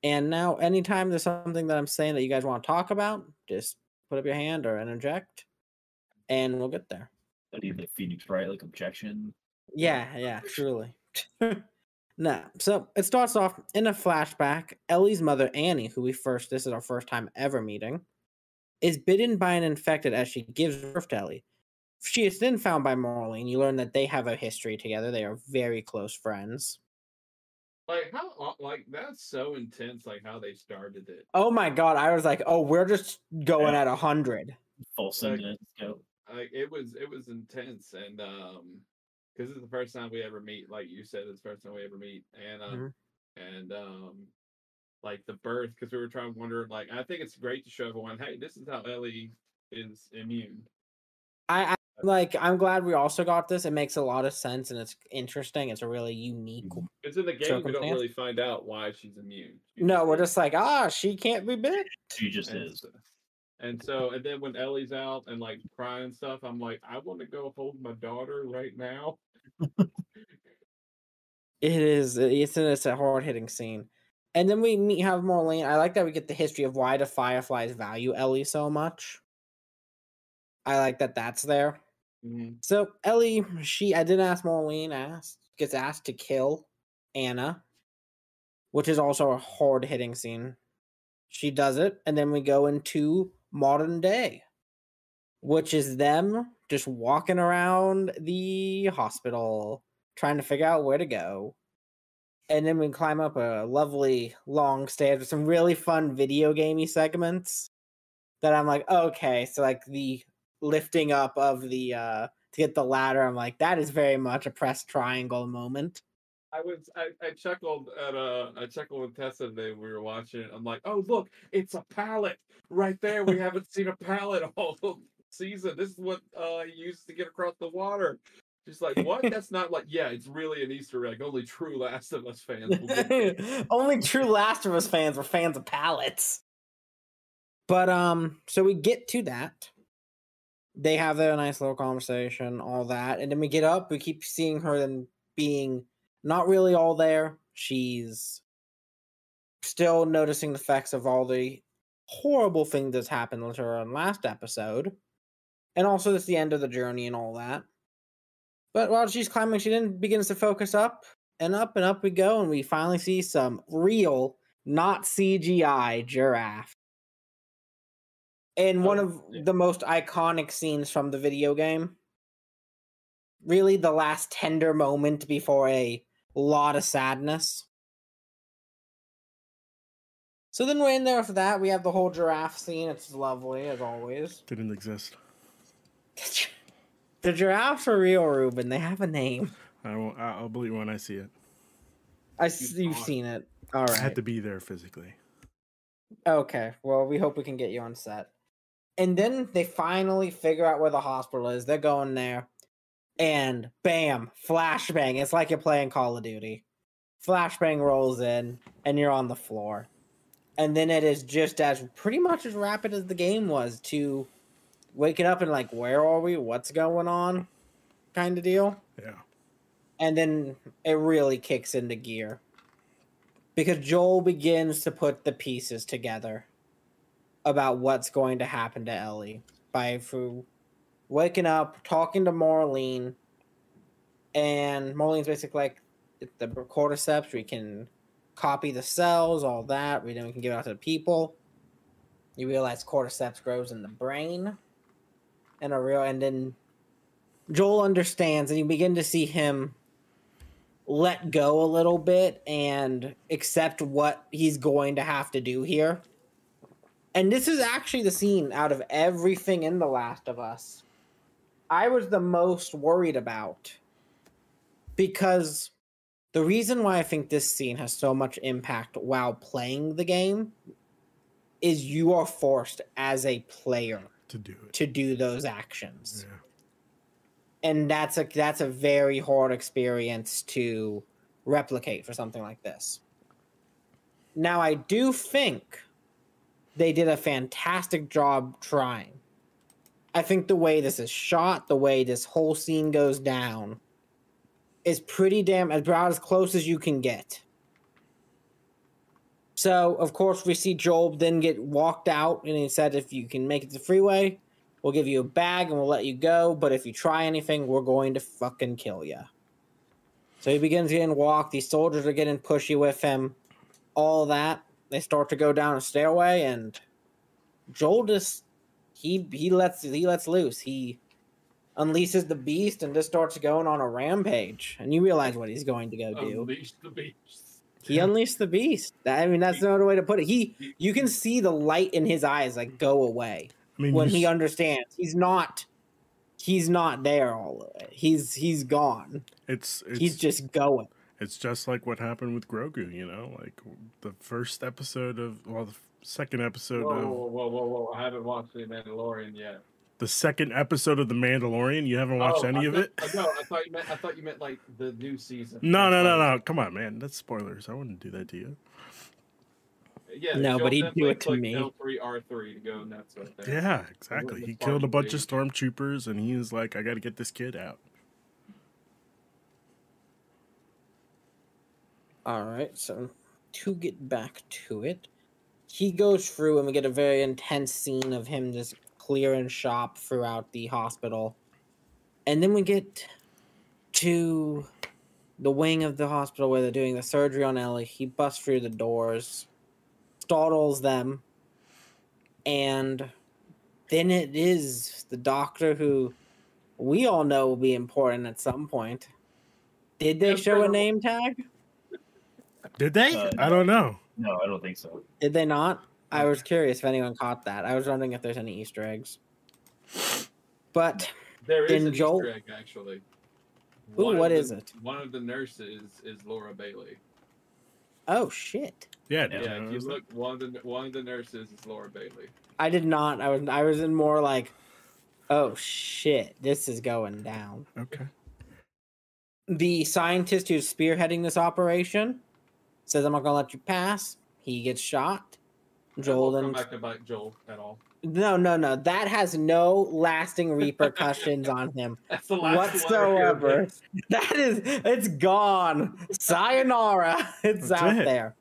And now, anytime there's something that I'm saying that you guys want to talk about, just put up your hand or interject, and we'll get there. I need the Phoenix Wright? like objection. Yeah, yeah, truly. no, so it starts off in a flashback. Ellie's mother, Annie, who we first, this is our first time ever meeting, is bitten by an infected as she gives birth to Ellie. She is then found by Marlene. You learn that they have a history together. They are very close friends. Like how like that's so intense. Like how they started it. Oh my god, I was like, oh, we're just going Yeah. at a hundred. Full Like- sentence. Go. Like it was it was intense and um because it's the first time we ever meet. Like you said, it's the first time we ever meet Anna Mhm. and um like the birth because we were trying to wonder like I think it's great to show everyone hey this is how Ellie is immune. I, I like. I'm glad we also got this. It makes a lot of sense and it's interesting. It's a really unique. Mhm. It's in the game we don't really find out why she's immune. She No, we're just like, ah, she can't be bit. She just and is. so- And so, and then when Ellie's out and like crying stuff, I'm like, I want to go hold my daughter right now. It is. It's it's a hard hitting scene, and then we meet have Marlene. I like that we get the history of why the Fireflies value Ellie so much. I like that that's there. Mm-hmm. So Ellie, she I didn't ask Marlene asked gets asked to kill Anna, which is also a hard hitting scene. She does it, and then we go into modern day, which is them just walking around the hospital trying to figure out where to go. And then we climb up a lovely long stairs with some really fun video gamey segments that I'm like, okay, so like the lifting up of the uh to get the ladder, I'm like, that is very much a press triangle moment. I was, I, I chuckled at, uh, I chuckled with Tessa today we were watching it. I'm like, oh, look, it's a pallet right there. We haven't seen a pallet all season. This is what uh, he used to get across the water. She's like, what? That's not like, yeah, it's really an Easter egg. Only true Last of Us fans will. Only true Last of Us fans were fans of pallets. But um, so we get to that. They have their nice little conversation, all that, and then we get up. We keep seeing her then being not really all there. She's still noticing the effects of all the horrible things that's happened to her in last episode, and also it's the end of the journey and all that. But while she's climbing, she then begins to focus up and up and up we go, and we finally see some real, not CGI giraffe. In one Oh, of yeah. the most iconic scenes from the video game. Really, the last tender moment before a lot of sadness. So then we're in there for that. We have the whole giraffe scene. It's lovely as always. Didn't exist. The giraffes are real, Ruben. They have a name. I won't. I- I'll believe when I see it. I s- You you've seen it. All right. I had to be there physically. Okay. Well, we hope we can get you on set. And then they finally figure out where the hospital is. They're going there. And bam, flashbang. It's like you're playing Call of Duty. Flashbang rolls in, and you're on the floor. And then it is just as pretty much as rapid as the game was to waking up and like, where are we? What's going on? Kind of deal. Yeah. and then it really kicks into gear because Joel begins to put the pieces together about what's going to happen to Ellie by through waking up, talking to Marlene, and Marlene's basically like the cordyceps. We can copy the cells, all that. We then we can give it out to the people. You realize cordyceps grows in the brain, and a real, and then Joel understands, and you begin to see him let go a little bit and accept what he's going to have to do here. And this is actually the scene out of everything in The Last of Us I was the most worried about. Because the reason why I think this scene has so much impact while playing the game is you are forced as a player To do it. to do those actions Yeah. and that's a that's a very hard experience to replicate for something like this. Now I do think they did a fantastic job trying. I think the way this is shot, the way this whole scene goes down is pretty damn about as close as you can get. So, of course, we see Joel then get walked out, and he said, if you can make it to the freeway, We'll give you a bag and we'll let you go, but if you try anything, we're going to fucking kill you. So he begins getting walked. These soldiers are getting pushy with him. All that. They start to go down a stairway, and Joel just he he lets he lets loose. He unleashes the beast and just starts going on a rampage. And you realize what he's going to go do. Unleash the beast. He unleashed the beast. That- I mean, that's no other way to put it. He you can see the light in his eyes like go away I mean, when he understands he's not he's not there all the way he's he's gone it's it's he's just going it's just like what happened with Grogu. You know, like the first episode of well, the second episode Whoa, of whoa, whoa, whoa, whoa! I haven't watched The Mandalorian yet. the second episode of the Mandalorian. You haven't watched Oh, any I of thought- it? No, I thought you meant. I thought you meant like the new season. No, no, no, no. Come on, man. That's spoilers. I wouldn't do that to you. Yeah, No, but he'd do it to clicked me. L three R three to go nuts right there. Yeah, exactly. He killed a bunch of stormtroopers, and he was like, "I got to get this kid out." All right so to get back to it he goes through and we get a very intense scene of him just clearing shop throughout the hospital and then we get to the wing of the hospital where they're doing the surgery on ellie he busts through the doors startles them and then it is the doctor who we all know will be important at some point. Did they show a name tag? Did they? Uh, I don't know. No, I don't think so. Did they not? I was curious if anyone caught that. I was wondering if there's any Easter eggs. But There is In an Joel- Easter egg actually. Ooh, One what of is the- it? One of the nurses is Laura Bailey. oh shit. Yeah, Yeah, Yeah, you if you look, one of the one of the nurses is Laura Bailey. I did not. I was I was in more like oh shit, this is going down. Okay. The scientist who's spearheading this operation says I'm not gonna let you pass. He gets shot. Joel Joel then come back to bite Joel at all. No, no, no. That has no lasting repercussions on him That's the last whatsoever. That is, it's gone. Sayonara. It's That's out it. there.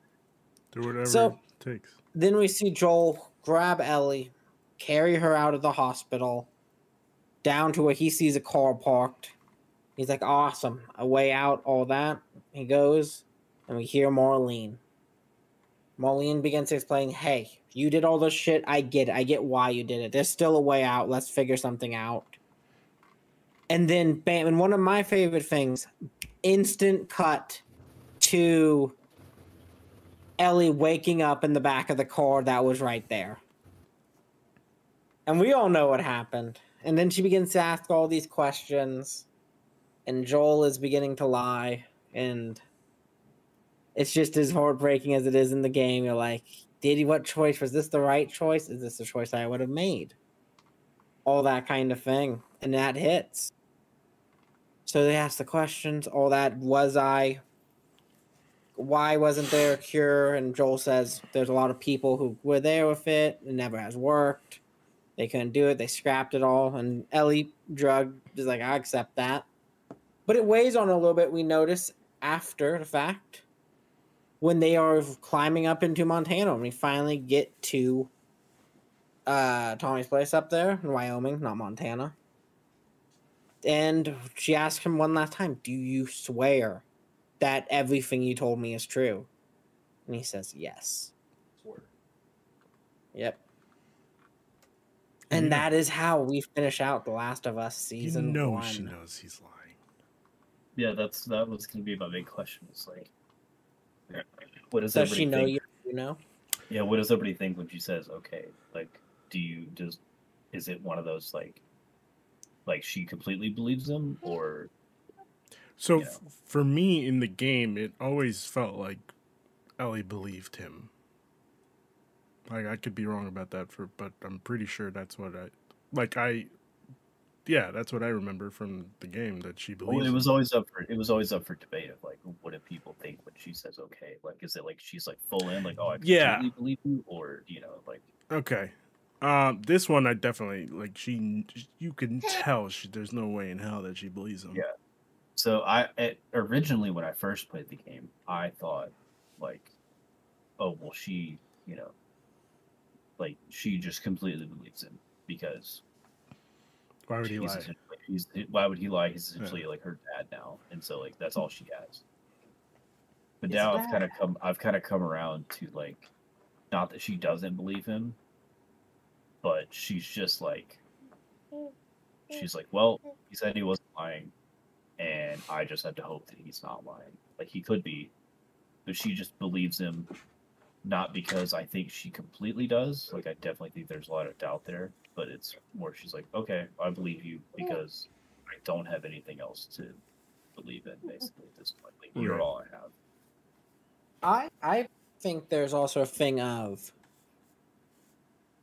Do whatever So- it takes. Then we see Joel grab Ellie, carry her out of the hospital, down to where he sees a car parked, He's like, awesome. A way out, all that. He goes, and we hear Marlene. Marlene begins to explain, hey, you did all this shit. I get it. I get why you did it. There's still a way out. Let's figure something out. And then, bam, and one of my favorite things instant cut to Ellie waking up in the back of the car that was right there. And we all know what happened. And then she begins to ask all these questions. And Joel is beginning to lie. And it's just as heartbreaking as it is in the game. You're like, did he, what choice? Was this the right choice? Is this the choice I would have made? All that kind of thing. And that hits. So they ask the questions, all that. Was I? Why wasn't there a cure? And Joel says there's a lot of people who were there with it. It never has worked. They couldn't do it. They scrapped it all. And Ellie drug is like, I accept that. But it weighs on a little bit. We notice after the fact when they are climbing up into Montana and we finally get to uh, Tommy's place up there in Wyoming, not Montana. And she asks him one last time, Do you swear that everything you told me is true? And he says, Yes. Swear. Yep. And Yeah. that is how we finish out The Last of Us You season know one. she knows he's lying. Yeah, that's that was gonna be my big question. It's like, what does Does everybody she know think? you? You know? Yeah, what does everybody think when she says, "Okay"? Like, do you does is it one of those like, like she completely believes them or So Yeah. f- for me in the game, it always felt like Ellie believed him. Like I could be wrong about that, for but I'm pretty sure that's what I like. I yeah, that's what I remember from the game that she believes. well, it was always up for it was always up for debate of like, what do people think when she says "okay"? Like, is it like she's like full in, like, "Oh, I completely Yeah. believe you," or you know, like, Okay. Um, this one I definitely like. She, you can tell she. There's no way in hell that she believes him. Yeah. So I it, originally when I first played the game, I thought like, oh well, she you know, like she just completely believes him because Why would he he's lie? essentially- he's why would he lie? He's essentially like her dad now, and so like that's all she has. But His now I've kind of come I've kind of come around to like, not that she doesn't believe him, but she's just like she's like, well, he said he wasn't lying, and I just have to hope that he's not lying. Like he could be, but she just believes him, not because I think she completely does. Like I definitely think there's a lot of doubt there, but it's more she's like, okay, I believe you because I don't have anything else to believe in. Basically, at this point, like you're all I have. I I think there's also a thing of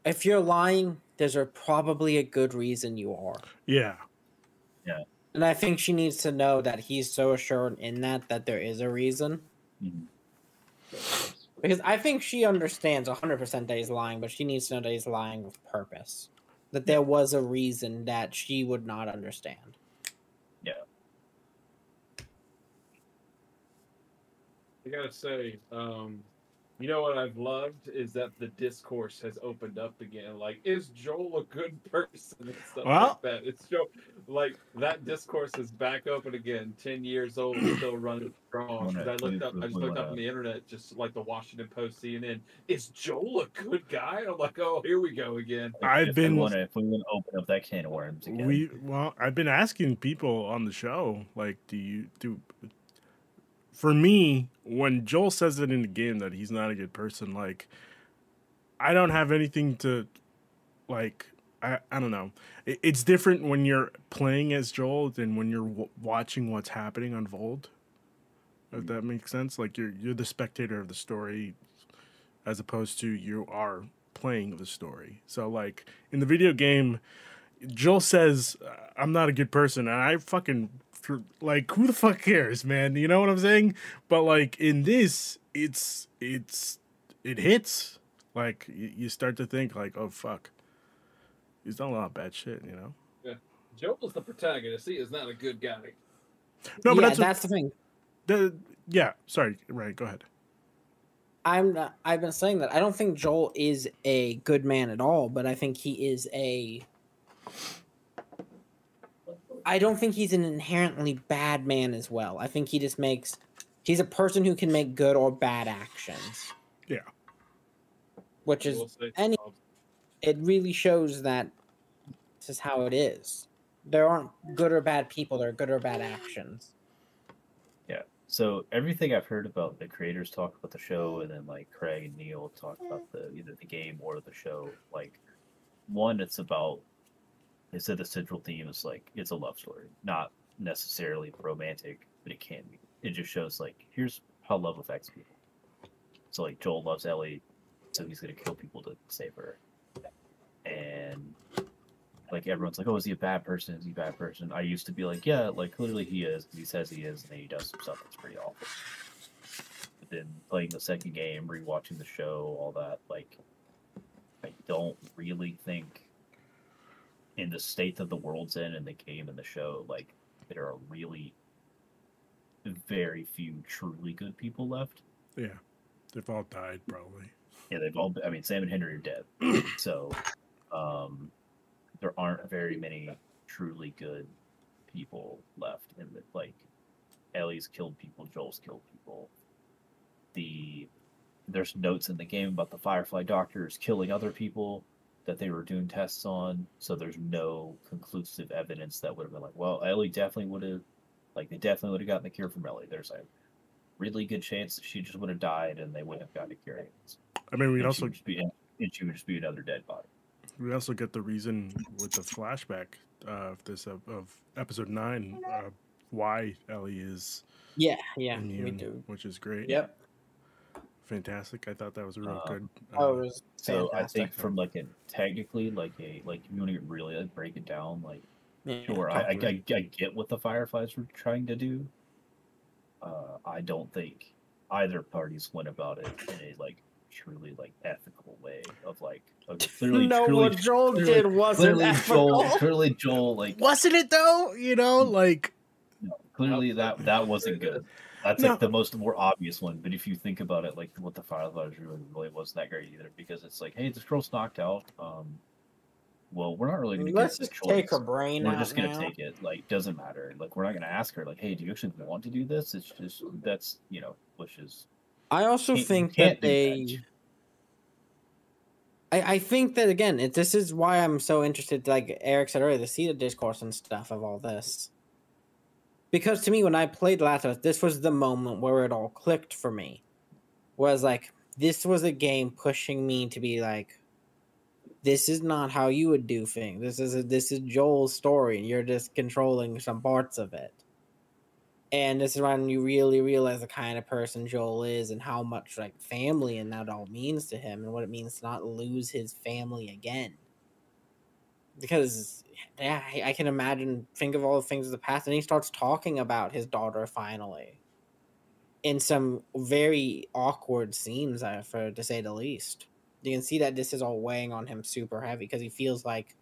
if you're lying, there's a probably a good reason you are. Yeah. Yeah. And I think she needs to know that he's so assured in that that there is a reason. Mhm. Because I think she understands 100% that he's lying, but she needs to know that he's lying with purpose. That there was a reason that she would not understand. Yeah. I gotta say, um, you know what I've loved is that the discourse has opened up again. Like, is Joel a good person and stuff Well- like that? It's Joel, like that discourse is back open again. Ten years old, still running strong. 'Cause I looked up, I just looked up on the internet, just like the Washington Post, CNN. Is Joel a good guy? I'm like, oh, here we go again. I've if been- We wanna, if we want to open up that can of worms again, We well, I've been asking people on the show, like, do you do? For me, when Joel says it in the game that he's not a good person, like, I don't have anything to, like, I I don't know. It, it's different when you're playing as Joel than when you're w- watching what's happening unfold. If that makes sense, like you're you're the spectator of the story, as opposed to you are playing the story. So, like in the video game, Joel says, "I'm not a good person," and I fucking like, who the fuck cares, man? You know what I'm saying? But like in this, it's it's it hits. Like you, you start to think like, oh fuck, he's done a lot of bad shit, you know. Yeah, Joel's the protagonist. He is not a good guy. No, but yeah, that's, what- that's the thing. the yeah. Sorry, right. Go ahead. I'm not, I've been saying that I don't think Joel is a good man at all, but I think he is a I don't think he's an inherently bad man as well. I think he just makes he's a person who can make good or bad actions. Yeah. Which is any- it really shows that this is how it is. There aren't good or bad people, there are good or bad actions. Yeah. So everything I've heard about the creators talk about the show, and then like Craig and Neil talk about the either the game or the show. Like one, it's about they said the central theme is like it's a love story, not necessarily romantic, but it can be. It just shows like here's how love affects people. So like Joel loves Ellie, so he's gonna kill people to save her, and like everyone's like, oh, is he a bad person? Is he a bad person? I used to be like, yeah, like clearly he is. He says he is, and then he does some stuff that's pretty awful. But then playing the second game, rewatching the show, all that, like, I don't really think in the state that the world's in, and the game and the show, like, there are really very few truly good people left. Yeah, they've all died probably. Yeah, they've all. I mean, Sam and Henry are dead, so um, there aren't very many truly good people left. In the like, Ellie's killed people, Joel's killed people. The there's notes in the game about the Firefly doctors killing other people that they were doing tests on. So there's no conclusive evidence that would have been like, well, Ellie definitely would have, like, they definitely would have gotten the cure from Ellie. There's a really good chance that she just would have died and they wouldn't have gotten a cure. I mean, we And she also just be, and she would just be another dead body. we also get the reason with the flashback uh, of this of, of episode nine uh, why Ellie is Yeah, yeah, we immune, do. which is great. Yep. Fantastic. I thought that was a real Um, good. Oh, uh, it was So I fantastic. think from like a technically like a like if you want to really like break it down like Yeah, sure I, I, I, I get what the Fireflies were trying to do. Uh, I don't think either parties went about it in a like truly like ethical way of like okay, clearly no, truly, what Joel clearly- did wasn't clearly ethical. Joel clearly Joel like wasn't it though? You know, like no, clearly that that wasn't good. That's No. like the most more obvious one. But if you think about it, like what the Fireflies were doing really wasn't that great either, because it's like, hey, this girl's knocked out. Um, well, we're not really going to Let's just take her brain We're just gonna take it. Like, doesn't matter. Like, we're not gonna ask her. Like, hey, do you actually want to do this? It's just that's you know, wishes. I also you think that they. that. I, I think that again, it, this is why I'm so interested, like Eric said earlier, to see the discourse and stuff of all this. Because to me, when I played Last of Us, this was the moment where it all clicked for me. Was like this was a game pushing me to be like, this is not how you would do things. This is a, this is Joel's story, and you're just controlling some parts of it. And this is when you really realize the kind of person Joel is and how much like family and that all means to him and what it means to not lose his family again. Because yeah, I- I can imagine think of all the things of the past and he starts talking about his daughter finally. In some very awkward scenes, for to say the least. You can see that this is all weighing on him super heavy because he feels like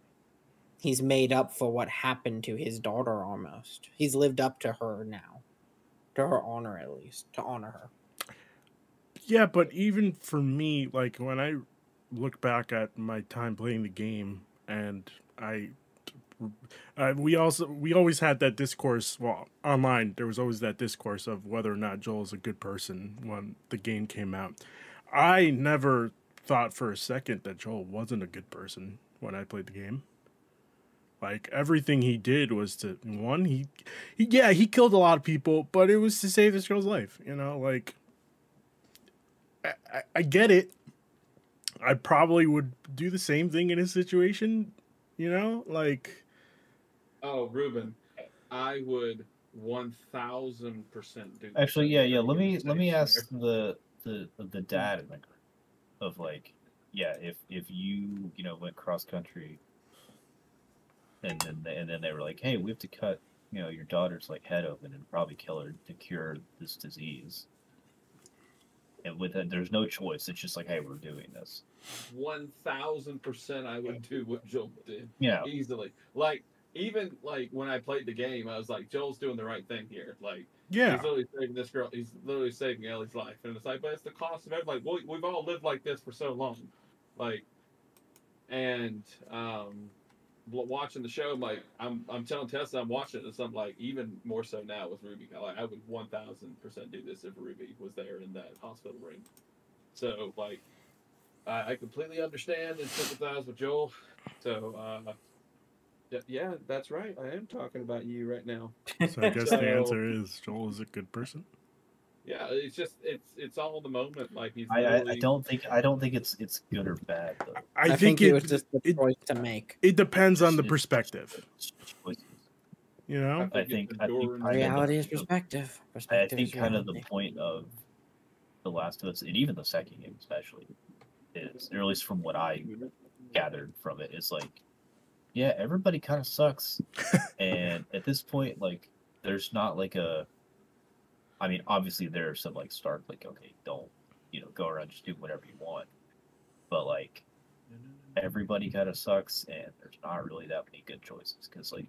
he's made up for what happened to his daughter almost. He's lived up to her now. To her honor at least. To honor her. Yeah, but even for me, like when I look back at my time playing the game, and I, uh, we also we always had that discourse. Well, online there was always that discourse of whether or not Joel is a good person when the game came out. I never thought for a second that Joel wasn't a good person when I played the game. Like everything he did was to one he, he yeah he killed a lot of people, but it was to save this girl's life. You know, like I, I, I get it. I probably would do the same thing in his situation. You know, like Oh, Ruben, I would one thousand percent do. actually yeah yeah. Let me let me ask the the the dad in the group of like yeah if if you you know went cross country and then they, and then they were like hey we have to cut you know your daughter's like head open and probably kill her to cure this disease and with that there's no choice it's just like hey we're doing this One thousand percent, I would do what Joel did yeah easily. Like even like when I played the game, I was like, Joel's doing the right thing here. Like yeah, he's literally saving this girl. He's literally saving Ellie's life, and it's like, but it's the cost of everything. Like we, we've all lived like this for so long, like, and um, watching the show, I'm like, I'm I'm telling Tessa I'm watching it, and I'm like, even more so now with Ruby. I Like, I would one thousand percent do this if Ruby was there in that hospital ring. So like, I, I completely understand and sympathize with Joel. So uh, yeah, that's right. I am talking about you right now. So I guess So- the answer is Joel is a good person. Yeah, it's just it's it's all the moment. Like he's. I, I, I don't think I don't think it's it's good or bad though. I, I, think, it, it, was just the it- choice to make. it depends on the perspective. You know, I think- I think Jordan- I Reality is think- perspective. I think kind of the reality. point of the Last of Us, and even the second game especially, is or at least from what I mm-hmm. gathered from it, is like, yeah, everybody kind of sucks, and at this point, like, there's not like a. I mean, obviously there are some like stark, like, okay, don't you know go around just do whatever you want, but like everybody kind of sucks, and there's not really that many good choices because like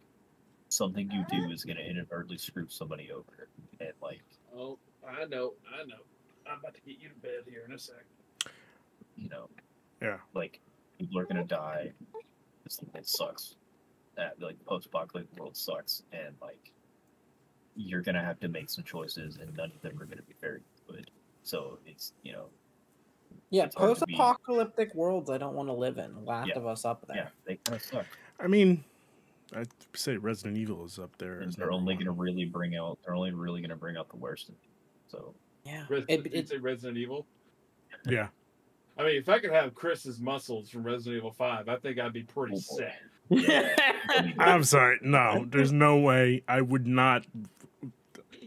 something you do is going to inadvertently screw somebody over, and like Oh, I know, I know. I'm about to get you to bed here in a sec. you know, Yeah. like people are gonna die. It's, it sucks. That like post-apocalyptic world sucks, and like you're gonna have to make some choices, and none of them are gonna be very good. So it's you know, Yeah, it's hard to be- post-apocalyptic worlds I don't want to live in. Last Yeah. of Us up there. yeah, they kind of suck, I mean, I'd say Resident Evil is up there. and they're only one. gonna really bring out. They're only really gonna bring out the worst. In people. So Yeah. Res- It- did you it- Resident Evil? Yeah. I mean, if I could have Chris's muscles from Resident Evil Five, I think I'd be pretty Oh, sick. yeah, I'm sorry. No, there's no way I would not.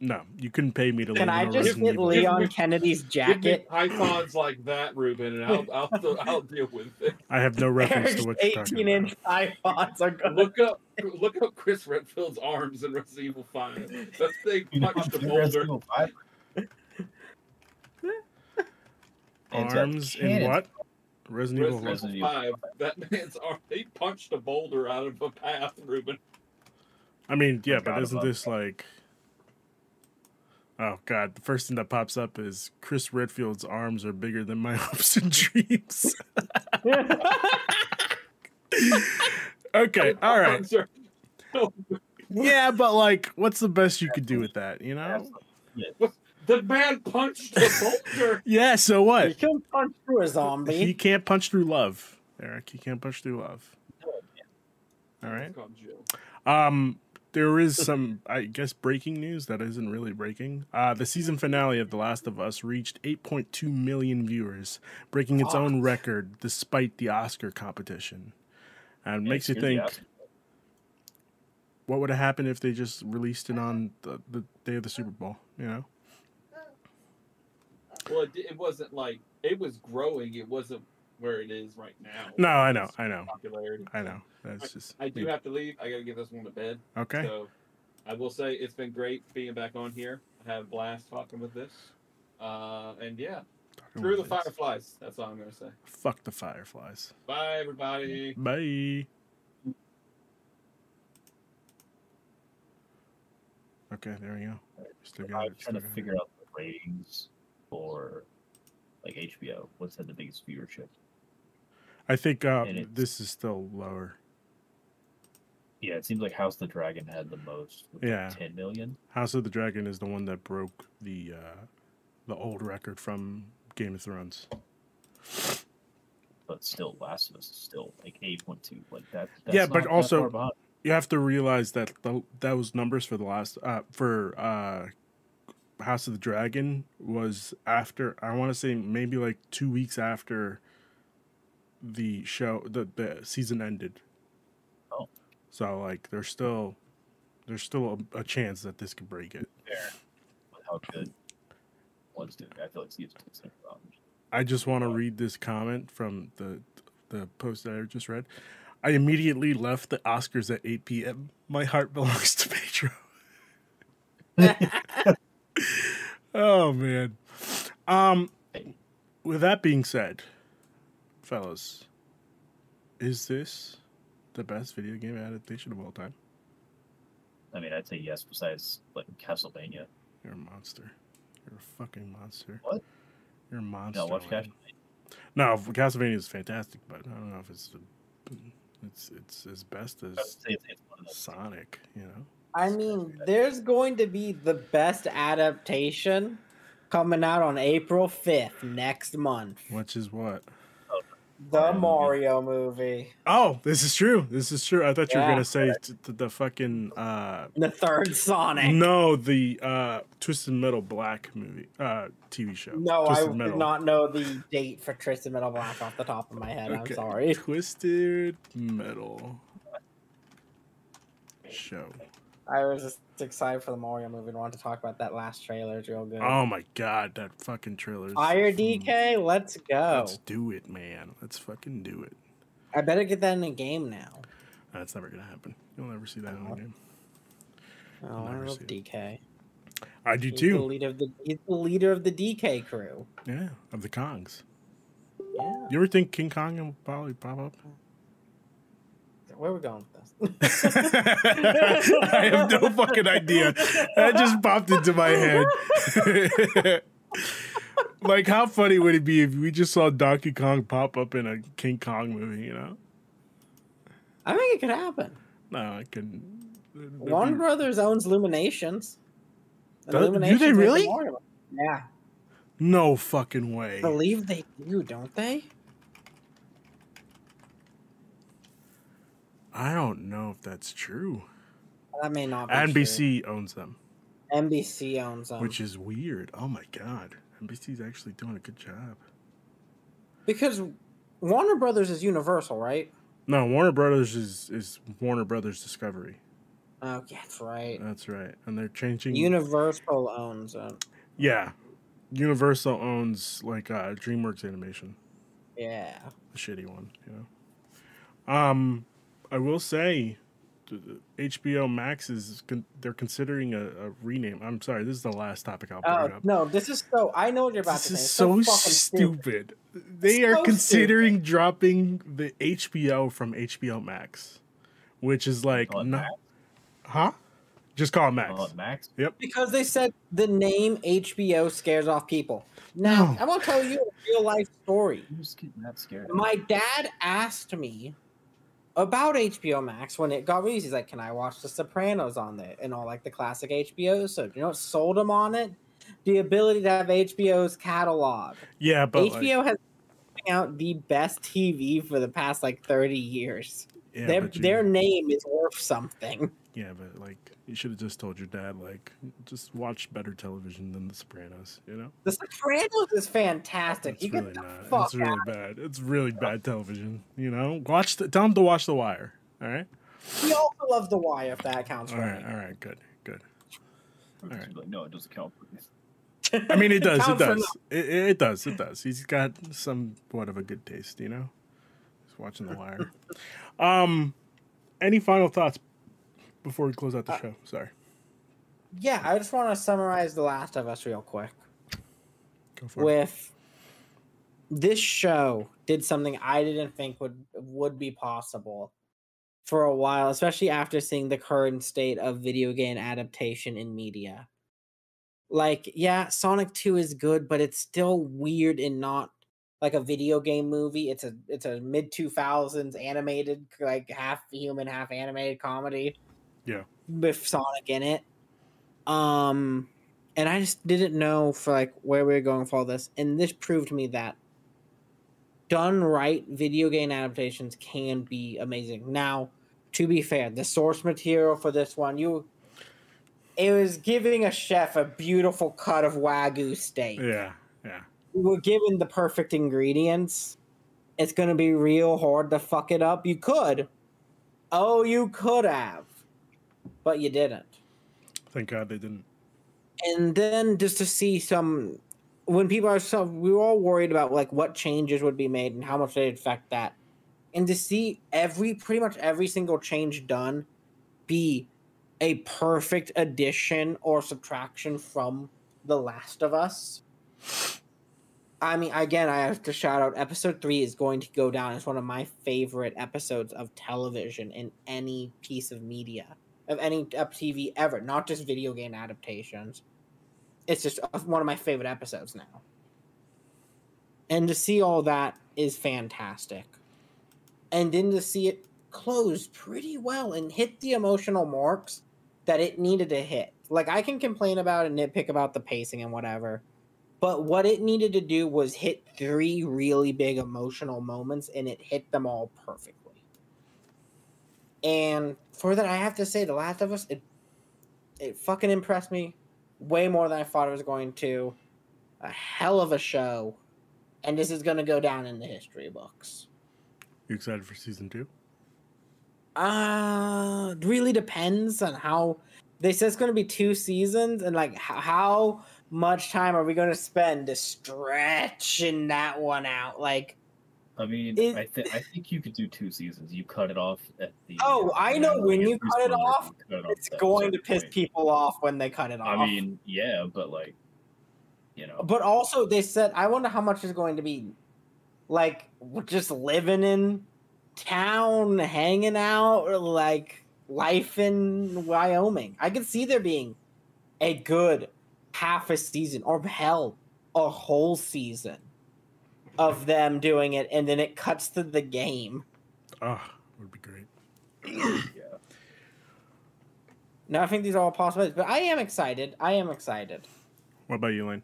No, you couldn't pay me to live Can I I a just Resident get Evil. Leon Kennedy's Give me jacket? pythons like that, Ruben, and I'll I'll, I'll deal with it. I have no reference Eric's to what you're talking 18 inch about. iPods are good. Look up look up Chris Redfield's arms in Resident Evil Five. That thing You know, punched a boulder. Evil 5. And it's got Arms in what? Resident Evil. Resident? Evil Resident Five. That man's arm. He punched a boulder out of a path, Ruben. I mean, yeah, but isn't about this like? Oh God! The first thing that pops up is Chris Redfield's arms are bigger than my hopes and dreams. okay, all right. Yeah, but like, what's the best you could do with that? You know? The man punched a boulder. Yeah. So You He can't punch through a zombie. He can't punch through love, Eric. He can't punch through love. All right. It's called Jill. Um, there is some, I guess, breaking news that isn't really breaking. Uh, the season finale of The Last of Us reached 8.2 million viewers, breaking its own record despite the Oscar competition. And Yeah, makes you think, what would have happened if they just released it on the, the day of the Super Bowl? You know? Well, it, it wasn't like it was growing. It wasn't where it is right now. No, I know, I know, Popularity. I know. That's just I do have to leave. I got to get this one to bed. okay. So I will say it's been great being back on here. I had a blast talking with this. Uh, and yeah, through the fireflies. That's all I'm going to say. Fuck the fireflies. Bye, everybody. Bye. Okay, there we go. Still got I'm it. trying Still to got it. figure out the ratings for like HBO. What's had the biggest viewership? I think uh, this is still lower. Yeah, it seems like House of the Dragon had the most. with, like, Yeah. 10 million. House of the Dragon is the one that broke the uh, the old record from Game of Thrones. But still, Last of Us is still like 8.2. Like that. Yeah, but that also-. You have to realize that the, those numbers for the last uh, for uh, House of the Dragon was after I want to say maybe like two weeks after the show the, the season ended. Oh. So like there's still there's still a, a chance that this could break it. fair with how good one's doing. I feel like Steve's doing. I just want to uh, read this comment from the the post that I just read. I immediately left the Oscars at 8 p.m. My heart belongs to Pedro. oh man. Um with that being said, fellas, is this the best video game adaptation of all time? I mean, I'd say yes. Besides, like Castlevania. You're a monster. You're a fucking monster. What? You're a monster. No, watch. Castlevania. No, Castlevania is fantastic, but I don't know if it's the, It's it's as best as say it's, it's one. Sonic, you know. I mean, there's going to be the best adaptation coming out on April 5th next month. Which is what? The Mario movie. Mario movie. Oh, this is true. This is true. I thought you were gonna say t- t- the fucking uh The third Sonic. no the uh Twisted Metal Black movie uh TV show. No, I Twisted did not know the date for Twisted Metal Black off the top of my head. Okay. I'm sorry. Twisted Metal show. I was just excited for the Mario movie and wanted to talk about that last trailer. It's real good. Oh my god, that fucking trailer. Fire DK, let's go. Let's do it, man. Let's fucking do it. I better get that in a game now. That's never gonna happen. You'll never see that in a Oh. Uh-huh. game. Oh, I love see it. DK. I do He's the too. leader of the he's the leader of the DK crew. Yeah, of the Kongs. Yeah. You ever think King Kong will probably pop up? Where are we going with this? I have no fucking idea. That just popped into my head. like, how funny would it be if we just saw Donkey Kong pop up in a King Kong movie? You know? I think it could happen. No, I couldn't. that'd be- Warner Brothers owns Illuminations. Do- do they Illuminations made the really? Yeah, No fucking way. I believe they do, don't they? I don't know if that's true. That may not be NBC owns them. NBC owns them. which is weird. Oh my god, NBC's actually doing a good job. because Warner Brothers is Universal, right? No, Warner Brothers is is Warner Brothers Discovery. Oh, that's right. That's right, and they're changing. Universal owns it. yeah, Universal owns like uh, DreamWorks Animation, Yeah. the shitty one. You know. Um, I will say, th- th- HBO Max is con- they're considering a, a rename. I'm sorry, this is the last topic I'll bring Oh up. no, this is so. I know what you're about This to say. is It's so fucking stupid. They are So considering dropping the HBO from HBO Max, which is like, Call it no, Max? huh? Just call it Max. Call it Max. Yep. Because they said the name HBO scares off people. Now, No. I'm gonna tell you a real life story. I'm just getting that scared. My dad asked me about HBO Max when it got released. He's like, "Can I watch The Sopranos on it and all like the classic HBO?" So you know what sold him on it? The ability to have HBO's catalog. Yeah, but like, HBO has been out the best TV for the past like 30 years. yeah, their their name is worth something. yeah, but like you should have just told your dad like just watch better television than The Sopranos. You know, The Sopranos is fantastic. it's you really get the not. fuck It's really out. bad. It's really bad television. You know, watch the, tell him to watch The Wire. All right, He also loves The Wire, if that counts all for right, me. all right, good, good. All right. Like, no, it doesn't count for me. I mean, it does. It Counts for does. It, it does. It does. He's got somewhat of a good taste, you know. He's watching The Wire. um, any final thoughts before we close out the Uh, show? Sorry, Yeah, I just want to summarize The Last of Us real quick. go for it. With this show, did something I didn't think would would be possible for a while, especially after seeing the current state of video game adaptation in media. Like, yeah, Sonic 2 is good, but it's still weird and not like a video game movie. It's a it's a mid 2000s animated like half human, half animated comedy. Yeah. With Sonic in it. Um and I just didn't know for like where we were going for all this. And this proved to me that done right, video game adaptations can be amazing. Now, to be fair, the source material for this one, you it was giving a chef a beautiful cut of wagyu steak. Yeah, yeah. We were given the perfect ingredients. It's gonna be real hard to fuck it up. You could. Oh, you could have. But you didn't. Thank God they didn't. and then just to see some when people are so we were all worried about like what changes would be made and how much they'd affect that. And to see every pretty much every single change done be a perfect addition or subtraction from the last of us. I mean again i have to shout out episode 3 is going to go down as one of my favorite episodes of television in any piece of media of any tv ever not just video game adaptations it's just one of my favorite episodes now. And to see all that is fantastic. And then to see it close pretty well and hit the emotional marks that it needed to hit. Like I can complain about and nitpick about the pacing and whatever, but what it needed to do was hit three really big emotional moments and it hit them all perfectly. And for that, I have to say, The Last of Us, it it fucking impressed me way more than I thought it was going to. A hell of a show, and this is going to go down in the history books. You excited for season two? Uh, it really depends on how they said it's going to be two seasons, and like h- how much time are we going to spend to stretching that one out? Like, I mean, It- I think I think you could do two seasons. You cut it off at the. Oh, I know when you cut it off, cut it off it's going to piss point. people off when they cut it off. I mean, yeah, but like, you know, but also they said, I wonder how much is going to be like just living in town, hanging out, or like life in Wyoming. I could see there being a good half a season, or hell, a whole season of them doing it, and then it cuts to the game. Oh, would be great. yeah. Now I think these are all possibilities, but I am excited. I am excited. What about you, Lane?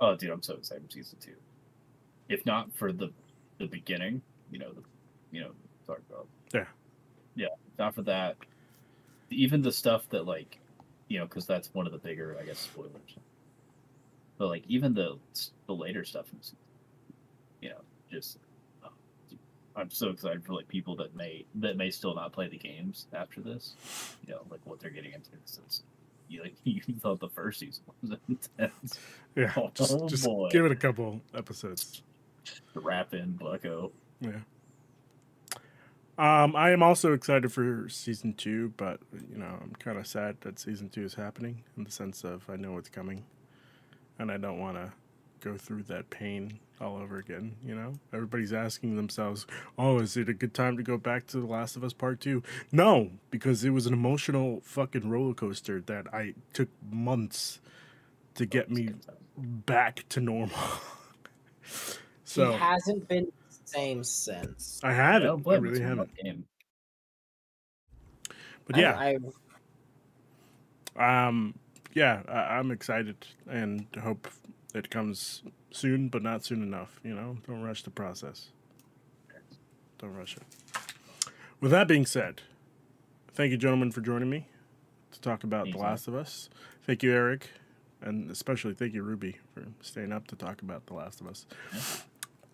Oh, dude, I'm so excited for season two. If not for the the beginning, you know, the, you know, talk about. Yeah. Yeah. If not for that, even the stuff that like, you know, because that's one of the bigger, I guess, spoilers. But like, even the the later stuff, you know, just. uh, I'm so excited for like people that may that may still not play the games after this, you know, like what they're getting into. Since you like you thought the first season was intense. Yeah, Oh, just, just boy. give it a couple episodes. the rap in Bucko. Yeah. Um, I am also excited for season two, but you know, I'm kind of sad that season two is happening in the sense of I know it's coming, and I don't want to go through that pain all over again. You know, everybody's asking themselves, "Oh, is it a good time to go back to The Last of Us Part 2? No, because it was an emotional fucking roller coaster that I took months to get me back to normal. so he hasn't been the same since. I haven't. I really haven't. But yeah, I, I Um, yeah, I, I'm excited and hope it comes soon, but not soon enough. You know, don't rush the process. Don't rush it. With that being said, thank you, gentlemen, for joining me to talk about The Anytime. Last of Us. Thank you, Eric, and especially thank you, Ruby, for staying up to talk about The Last of Us.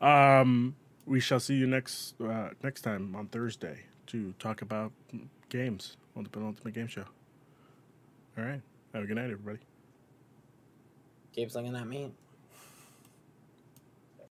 Um, we shall see you next uh, next time on Thursday to talk about games on the Penultimate Game Show. All right. Have a good night, everybody. keep slinging that meat.